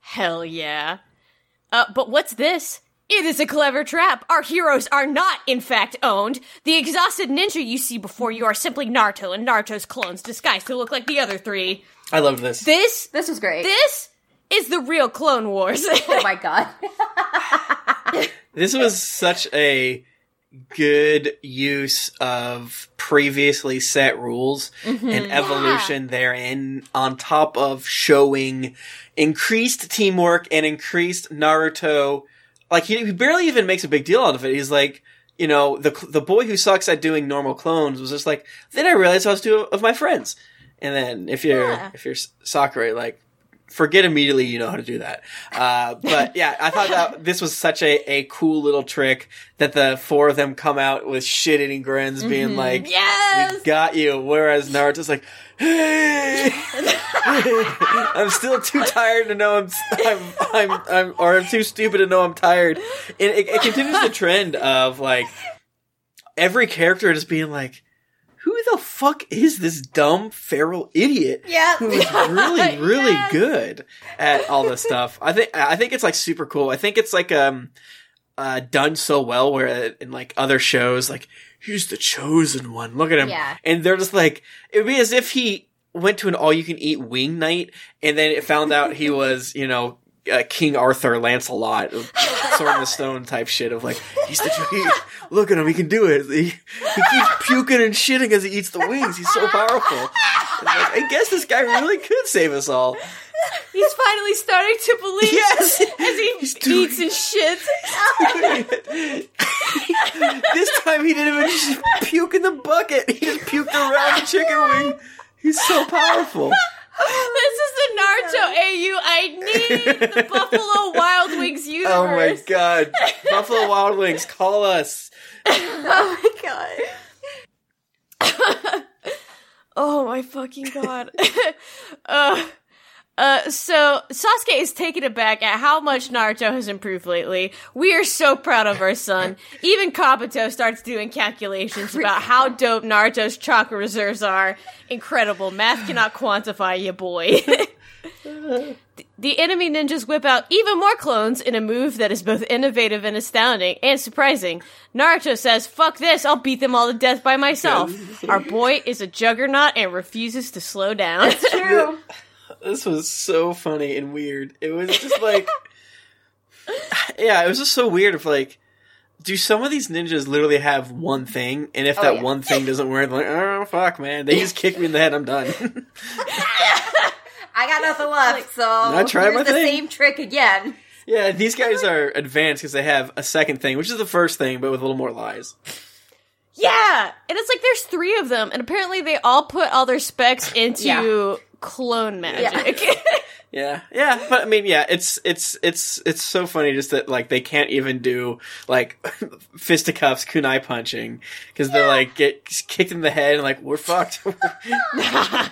Hell yeah. Uh, but what's this? It is a clever trap. Our heroes are not, in fact, owned. The exhausted ninja you see before you are simply Naruto and Naruto's clones disguised to look like the other three. I love this. This, This was great. this is the real Clone Wars. oh my god. This was such a good use of previously set rules mm-hmm. and evolution therein on top of showing increased teamwork and increased Naruto. Like he, he barely even makes a big deal out of it. He's like, you know, the the boy who sucks at doing normal clones was just like, then I realized I was two of my friends. And then if you're Yeah. if you're Sakura, like forget immediately you know how to do that. Uh, but yeah, I thought that this was such a, a cool little trick that the four of them come out with shit eating grins being like, yes! we got you. Whereas Naruto's like, hey, I'm still too tired to know I'm, I'm, I'm, I'm, or I'm too stupid to know I'm tired. And it, it continues the trend of like every character just being like, who the fuck is this dumb feral idiot? Yeah. who is really, really Yes. good at all this stuff. I think I think it's like super cool. I think it's like um uh done so well where uh, in like other shows like he's the chosen one. Look at him. Yeah. And they're just like it would be as if he went to an all you can eat wing night and then it found out he was, you know, uh, King Arthur Lancelot, Sword in the Stone type shit of like, he's the, he, look at him, he can do it. He, he keeps puking and shitting as he eats the wings. He's so powerful. Like, I guess this guy really could save us all. He's finally starting to believe Yes! as he He's doing eats and shits. this time he didn't even just puke in the bucket. He just puked around the chicken wing. He's so powerful. This is the Naruto AU I need. The Buffalo Wild Wings universe. Oh my god. Buffalo Wild Wings, call us. oh my god. Oh my fucking god. uh, uh, so Sasuke is taken aback at how much Naruto has improved lately. We are so proud of our son. Even Kabuto starts doing calculations about how dope Naruto's chakra reserves are. Incredible. Math cannot quantify you, boy. The enemy ninjas whip out even more clones in a move that is both innovative and astounding and surprising. Naruto says, fuck this, I'll beat them all to death by myself. Our boy is a juggernaut and refuses to slow down. True. This was so funny and weird. It was just like, yeah, it was just so weird. Of like, do some of these ninjas literally have one thing? And if Oh, that yeah. one thing doesn't work, like, oh fuck, man, they just kick me in the head. I'm done. I got nothing left, so I tried here's my the thing. same trick again. yeah, these guys are advanced because they have a second thing, which is the first thing, but with a little more lies. yeah! And it's like there's three of them, and apparently they all put all their specs into Yeah. Clone magic. Yeah, yeah, but I mean, yeah, it's it's it's it's so funny just that like they can't even do like fisticuffs, kunai punching because they're like get kicked in the head and like we're fucked.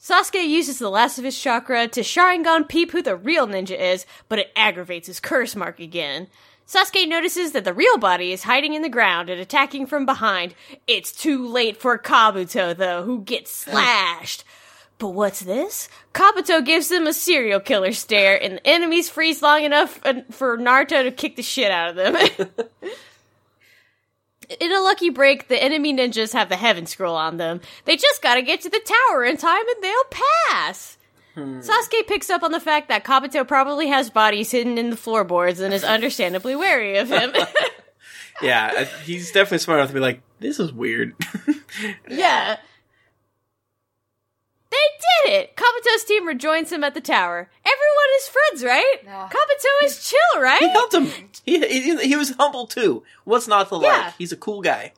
Sasuke uses the last of his chakra to Sharingan peep who the real ninja is, but it aggravates his curse mark again. Sasuke notices that the real body is hiding in the ground and attacking from behind. It's too late for Kabuto, though, who gets slashed. But what's this? Kabuto gives them a serial killer stare, and the enemies freeze long enough uh, for Naruto to kick the shit out of them. In a lucky break, the enemy ninjas have the heaven scroll on them. They just gotta get to the tower in time and they'll pass. Hmm. Sasuke picks up on the fact that Kabuto probably has bodies hidden in the floorboards and is understandably wary of him. yeah, he's definitely smart enough to be like, this is weird. yeah. They did it! Kabuto's team rejoins him at the tower. Everyone is friends, right? Yeah. Kabuto is chill, right? he right? helped him. He, he he was humble too. What's not to Yeah. like? He's a cool guy.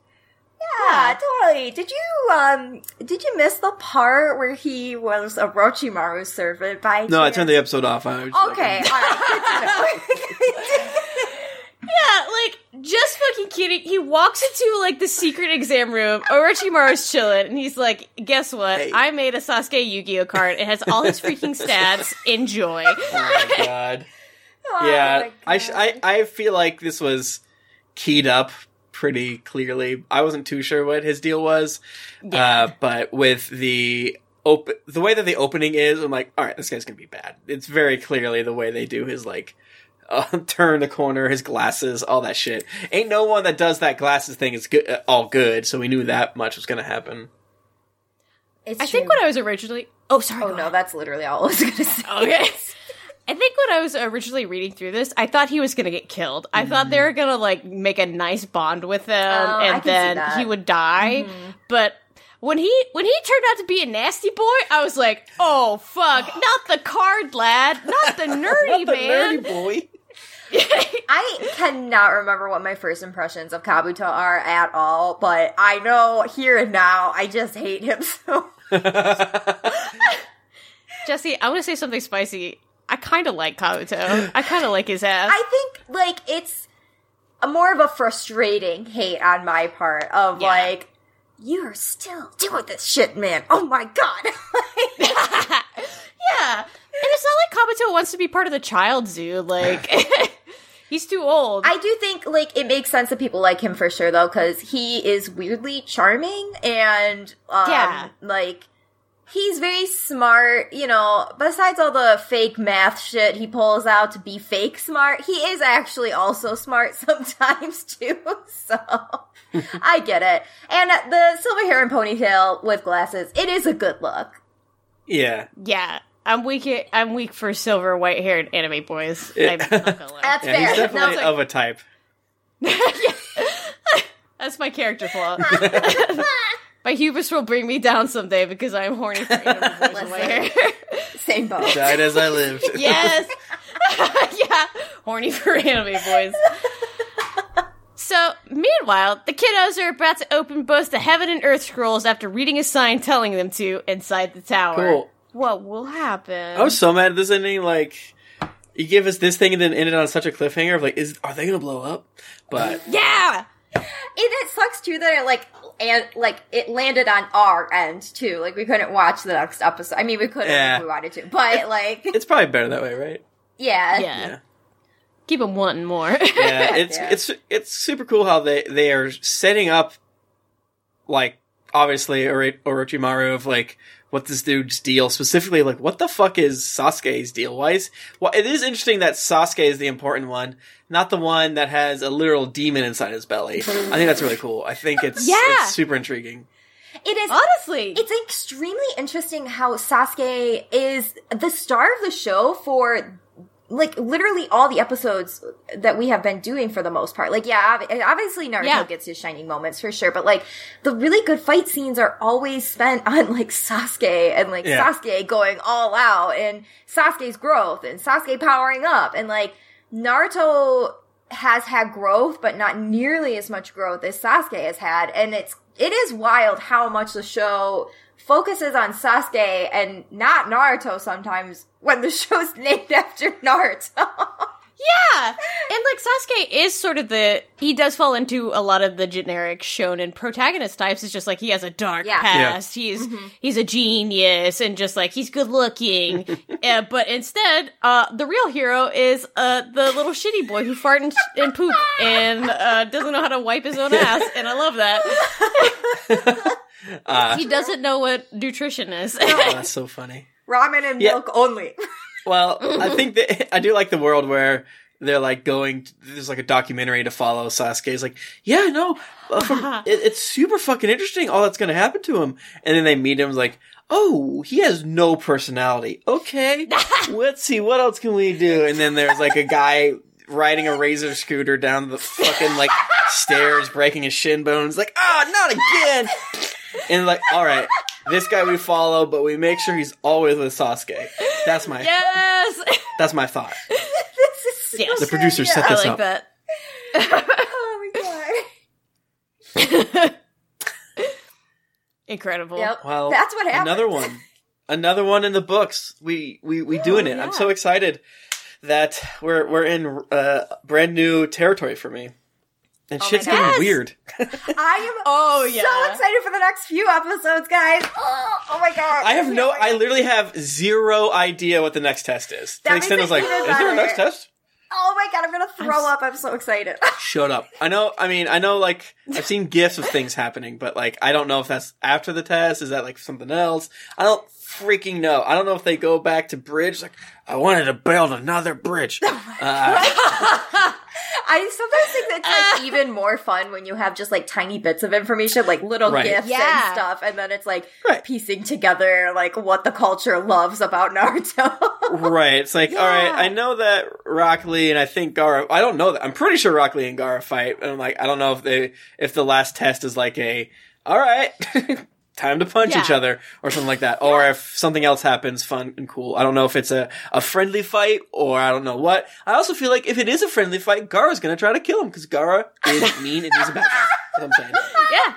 Yeah, totally. Did you um did you miss the part where he was a Orochimaru's servant by No, I turned the episode off. I was just like, Okay. Yeah, like just fucking kidding. He walks into like the secret exam room. Orochimaru's chilling, and he's like, "Guess what? Hey. I made a Sasuke Yu-Gi-Oh card. It has all his freaking stats. Enjoy." oh my god. Oh yeah, my I, sh- I I feel like this was keyed up pretty clearly. I wasn't too sure what his deal was, uh, but with the open the way that the opening is, I'm like, all right, this guy's gonna be bad. It's very clearly the way they do his like. Uh, turn the corner, his glasses, all that shit. Ain't no one that does that glasses thing is good, uh, all good. So we knew that much was gonna happen. It's I think when I was originally. Oh, sorry. Oh no, ahead. that's literally all I was gonna say. Okay. I think when I was originally reading through this, I thought he was gonna get killed. I thought they were gonna like make a nice bond with him, Mm-hmm. Oh, and then he would die. But when he when he turned out to be a nasty boy, I was like, "Oh fuck! Not the card lad, not the nerdy the man." nerdy boy. I cannot remember what my first impressions of Kabuto are at all, but I know here and now I just hate him so. Jessy, I want to say something spicy. I kind of like Kabuto. I kind of like his ass. I think like it's a more of a frustrating hate on my part of Yeah. like you're still doing this shit, man. Oh my god. yeah, and it's not like Kabuto wants to be part of the child zoo. Like he's too old. I do think like it makes sense that people like him for sure though, because he is weirdly charming and um, Yeah. like he's very smart. You know, besides all the fake math shit he pulls out to be fake smart, he is actually also smart sometimes too. So I get it. And the silver hair and ponytail with glasses, it is a good look. yeah, Yeah, I'm weak. I'm weak for silver, white haired anime boys. I'm not gonna lie. That's yeah. He's fair. definitely That's like- of a type. That's my character flaw. My hubris will bring me down someday because I'm horny for anime boys and white hair. same boat. Died as I lived. yes, yeah, horny for anime boys. So, meanwhile, the kiddos are about to open both the heaven and earth scrolls after reading a sign telling them to inside the tower. Cool. What will happen? I was so mad at this ending. Like, you give us this thing and then end it on such a cliffhanger of like, is are they gonna blow up? But yeah! And it sucks too that it like and like it landed on our end too. Like we couldn't watch the next episode. I mean, we could Yeah. if we wanted to, but like it's probably better that way, right? yeah, Yeah. Yeah. Keep them wanting more. Yeah, it's Yeah. it's it's super cool how they they are setting up, like obviously Oro- Orochimaru of like what this dude's deal specifically like what the fuck is Sasuke's deal? Why is well it is interesting that Sasuke is the important one, not the one that has a literal demon inside his belly. I think that's really cool. I think it's Yeah. it's super intriguing. it is. Honestly. It's extremely interesting how Sasuke is the star of the show for like literally all the episodes that we have been doing for the most part. Like, yeah, obviously Naruto Yeah. gets his shining moments for sure, but like the really good fight scenes are always spent on like Sasuke and like Yeah. Sasuke going all out and Sasuke's growth and Sasuke powering up and like Naruto has had growth, but not nearly as much growth as Sasuke has had. And it's, it is wild how much the show focuses on Sasuke and not Naruto sometimes when the show's named after Naruto. Yeah, and like Sasuke is sort of the he does fall into a lot of the generic shonen protagonist types. It's just like he has a dark Yeah. past. He's he's a genius and just like he's good looking. uh, but instead, uh, the real hero is uh the little shitty boy who fart and, and poop and uh, doesn't know how to wipe his own ass. And I love that Uh, he doesn't know what nutrition is. oh, that's so funny. Ramen and Yeah. milk only. Well, I think that I do like the world where they're like going. There's like a documentary to follow Sasuke. It's like, yeah, no, uh, from, it, it's super fucking interesting. All that's going to happen to him, and then they meet him. Like, oh, he has no personality. Okay, let's see what else can we do. And then there's like a guy riding a razor scooter down the fucking like stairs, breaking his shin bones. Like, ah, not again. And like, all right, this guy we follow, but we make sure he's always with Sasuke. That's my yes, that's my thought. this is so Yes. The producers set I this like up. that. Oh my god. Incredible. Yep. Well, that's what happened. Another one, another one in the books. We we we doing it. yeah. I'm so excited that we're we're in uh, brand new territory for me, and Oh shit's getting Yes. weird. I am Oh yeah so excited for the next few episodes, guys. Oh, oh my god. I have no. I literally have zero idea what the next test is. To That the extent I makes was like, is there a next test? Oh my god, I'm gonna throw I'm up. I'm so excited. Shut up. I know. I mean, I know. Like, I've seen gifs of things happening, but like, I don't know if that's after the test. Is that like something else? I don't freaking know. I don't know if they go back to bridge. Like, I wanted to build another bridge. Oh Uh, I sometimes think it's like uh. even more fun when you have just like tiny bits of information, like little Right. gifts Yeah. and stuff, and then it's like Right. piecing together like what the culture loves about Naruto. right. It's like, all right. I know that Rock Lee and I think Gaara. I don't know that. I'm pretty sure Rock Lee and Gaara fight. And I'm like, I don't know if they if the last test is like a, all right. Time to punch Yeah. each other or something like that. Or if something else happens fun and cool. I don't know if it's a, a friendly fight or I don't know what. I also feel like if it is a friendly fight, Gaara's gonna try to kill him because Gaara is mean and he's a bad guy. That's what I'm saying. Yeah.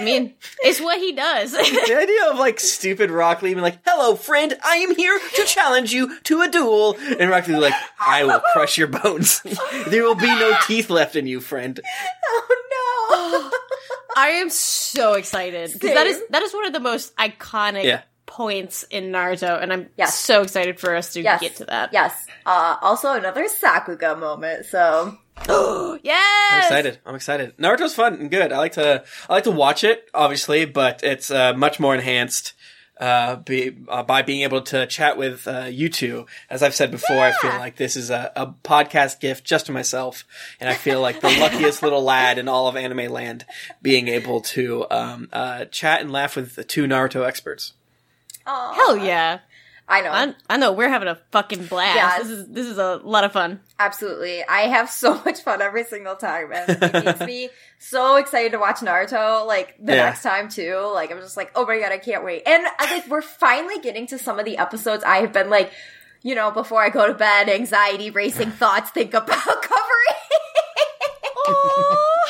I mean, it's what he does. The idea of like stupid Rock Lee being like, "Hello, friend, I am here to challenge you to a duel," and Rock Lee like, "I will crush your bones. there will be no teeth left in you, friend." oh no! I am so excited because that is that is one of the most iconic Yeah. points in Naruto, and I'm Yes. so excited for us to Yes. get to that. Yes. Uh, also another Sakuga moment. So yes, I'm excited. I'm excited. Naruto's fun and good. I like to I like to watch it, obviously, but it's uh, much more enhanced. Uh, be, uh, by being able to chat with uh, you two, as I've said before, I feel like this is a, a podcast gift just to myself, and I feel like the luckiest little lad in all of anime land, being able to um, uh, chat and laugh with the two Naruto experts. Aw. hell yeah! I know. I, I know we're having a fucking blast. Yes. This is this is a lot of fun. Absolutely. I have so much fun every single time and it makes me so excited to watch Naruto like the Yeah. next time too. Like I'm just like, oh my god, I can't wait. And I like we're finally getting to some of the episodes I have been like, you know, before I go to bed, anxiety, racing thoughts, think about covering. ah,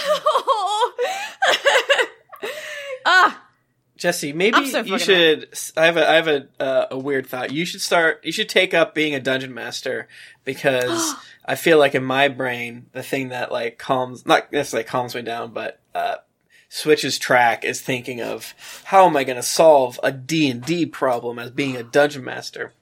Jessy, maybe so you fucking should. I have a I have a uh, a weird thought. You should start. You should take up being a dungeon master because I feel like in my brain the thing that like calms not necessarily calms me down, but uh, switches track is thinking of how am I going to solve a D and D problem as being a dungeon master.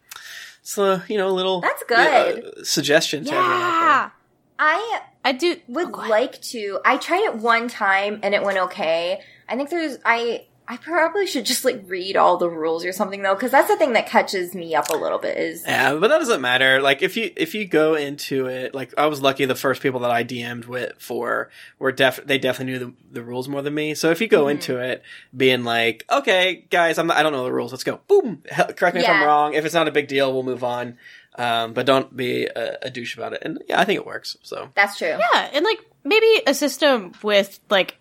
So you know, a little That's good. uh, suggestion to yeah. I I do. would oh, like to. I tried it one time and it went okay. I think there's I I probably should just like read all the rules or something though, because that's the thing that catches me up a little bit. Is Yeah, but that doesn't matter. Like if you if you go into it, like I was lucky the first people that I DM'd with for were def they definitely knew the, the rules more than me. So if you go into it being like, okay, guys, I'm not, I don't know the rules. Let's go. Boom. Hell, correct me if I'm wrong. If it's not a big deal, we'll move on. Um, but don't be a, a douche about it. And yeah, I think it works. So that's true. Yeah, and like maybe a system with like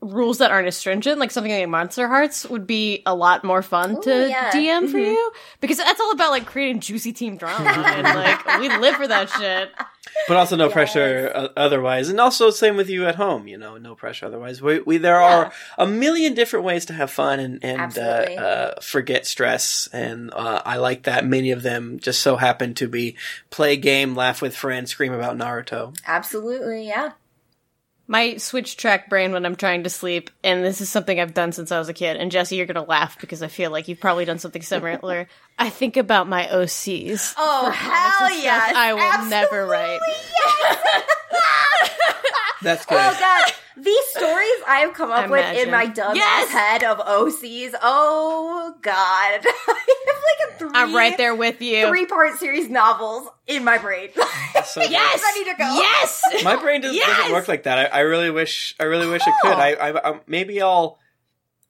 rules that aren't as stringent, like something like Monsterhearts, would be a lot more fun to yeah. DM for you. Because that's all about like creating juicy team drama and like we live for that shit. but also no pressure uh, otherwise. And also same with you at home you know no pressure otherwise. We, we there are a million different ways to have fun and, and uh, uh, forget stress. And uh, i like that. Many of them just so happen to be play game laugh with friends scream about naruto. Absolutely, yeah. My switch track brain when I'm trying to sleep, and this is something I've done since I was a kid. And Jessy, you're gonna laugh because I feel like you've probably done something similar. I think about my OCs. Oh hell comics and stuff yes! I will Absolutely never write. that's oh, good Oh god, these stories I have come up I with imagine. in my dumb Yes! head of OCs. Oh god, I have like a three. I'm right there with you. Three part series novels in my brain. so good. Yes, ready to go. Yes, my brain doesn't, Yes! doesn't work like that I, I really wish i really wish it could oh. I, I, I maybe i'll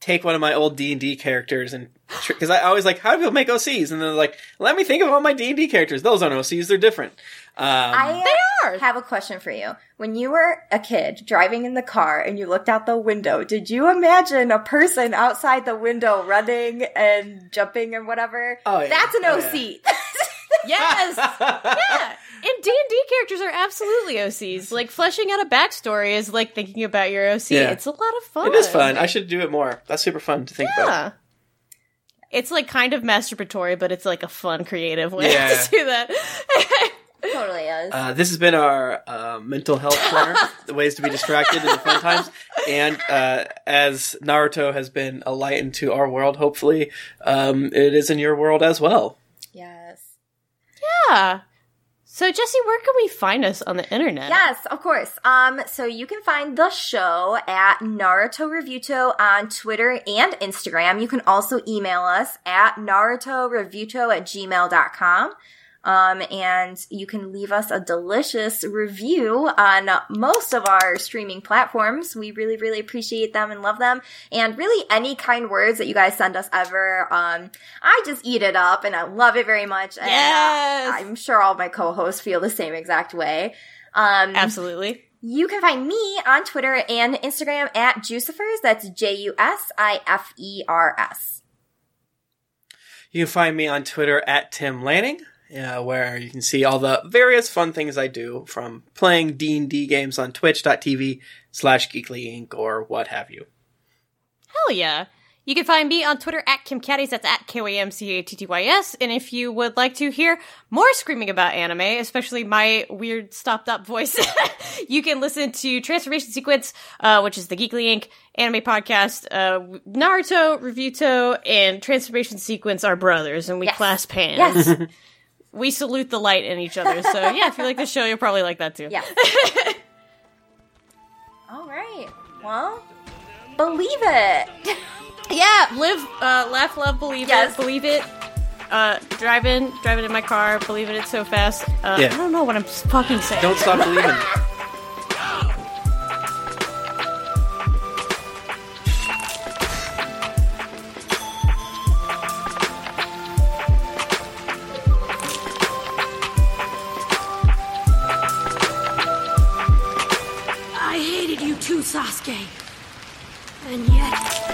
take one of my old D&D characters and because I always like how do people make OCs and then they're like let me think of all my D&D characters those aren't OCs they're different um, I They are. have a question for you. When you were a kid driving in the car and you looked out the window, did you imagine a person outside the window running and jumping and whatever? Oh, yeah. That's an Oh, OC. yes, yeah. and D and D characters are absolutely OCs. Like fleshing out a backstory is like thinking about your OC. Yeah. It's a lot of fun. It is fun. I should do it more. That's super fun to think about. Yeah. It's like kind of masturbatory, but it's like a fun, creative way Yeah. to do that. totally is. Uh, this has been our uh, mental health corner, the ways to be distracted in the fun times. And uh, as Naruto has been a light into our world, hopefully, um, it is in your world as well. yes. yeah. So Jessy, where can we find us on the internet? Yes, of course. Um, so you can find the show at Naruto Reviewto on Twitter and Instagram. You can also email us at narutoreviewto at gmail.com. Um, and you can leave us a delicious review on most of our streaming platforms. We really, really appreciate them and love them. And really any kind words that you guys send us ever. Um, I just eat it up and I love it very much. And, uh, Yes. I'm sure all my co-hosts feel the same exact way. Um, Absolutely. you can find me on Twitter and Instagram at Jusifers. That's J U S I F E R S. You can find me on Twitter at Tim Lanning, uh, where you can see all the various fun things I do, from playing D&D games on twitch.tv slash geekly inc or what have you. Hell yeah. You can find me on Twitter at Kym Cattys. That's at K Y M C A T T Y S. And if you would like to hear more screaming about anime, especially my weird stopped up voice, you can listen to Transformation Sequence, uh, which is the Geekly Inc. anime podcast. Uh, Naruto, Reviewto, and Transformation Sequence are brothers, and we Yes. clasp hands. Yes. We salute the light in each other. So yeah, if you like the show, you'll probably like that too. Yes. All right. Well, believe it. Yeah, live, uh, laugh, love, believe Yes. it, believe it. Uh, driving, driving in my car, believing it It's so fast. Uh, Yeah. I don't know what I'm fucking saying. Don't stop believing. Sasuke. And yet,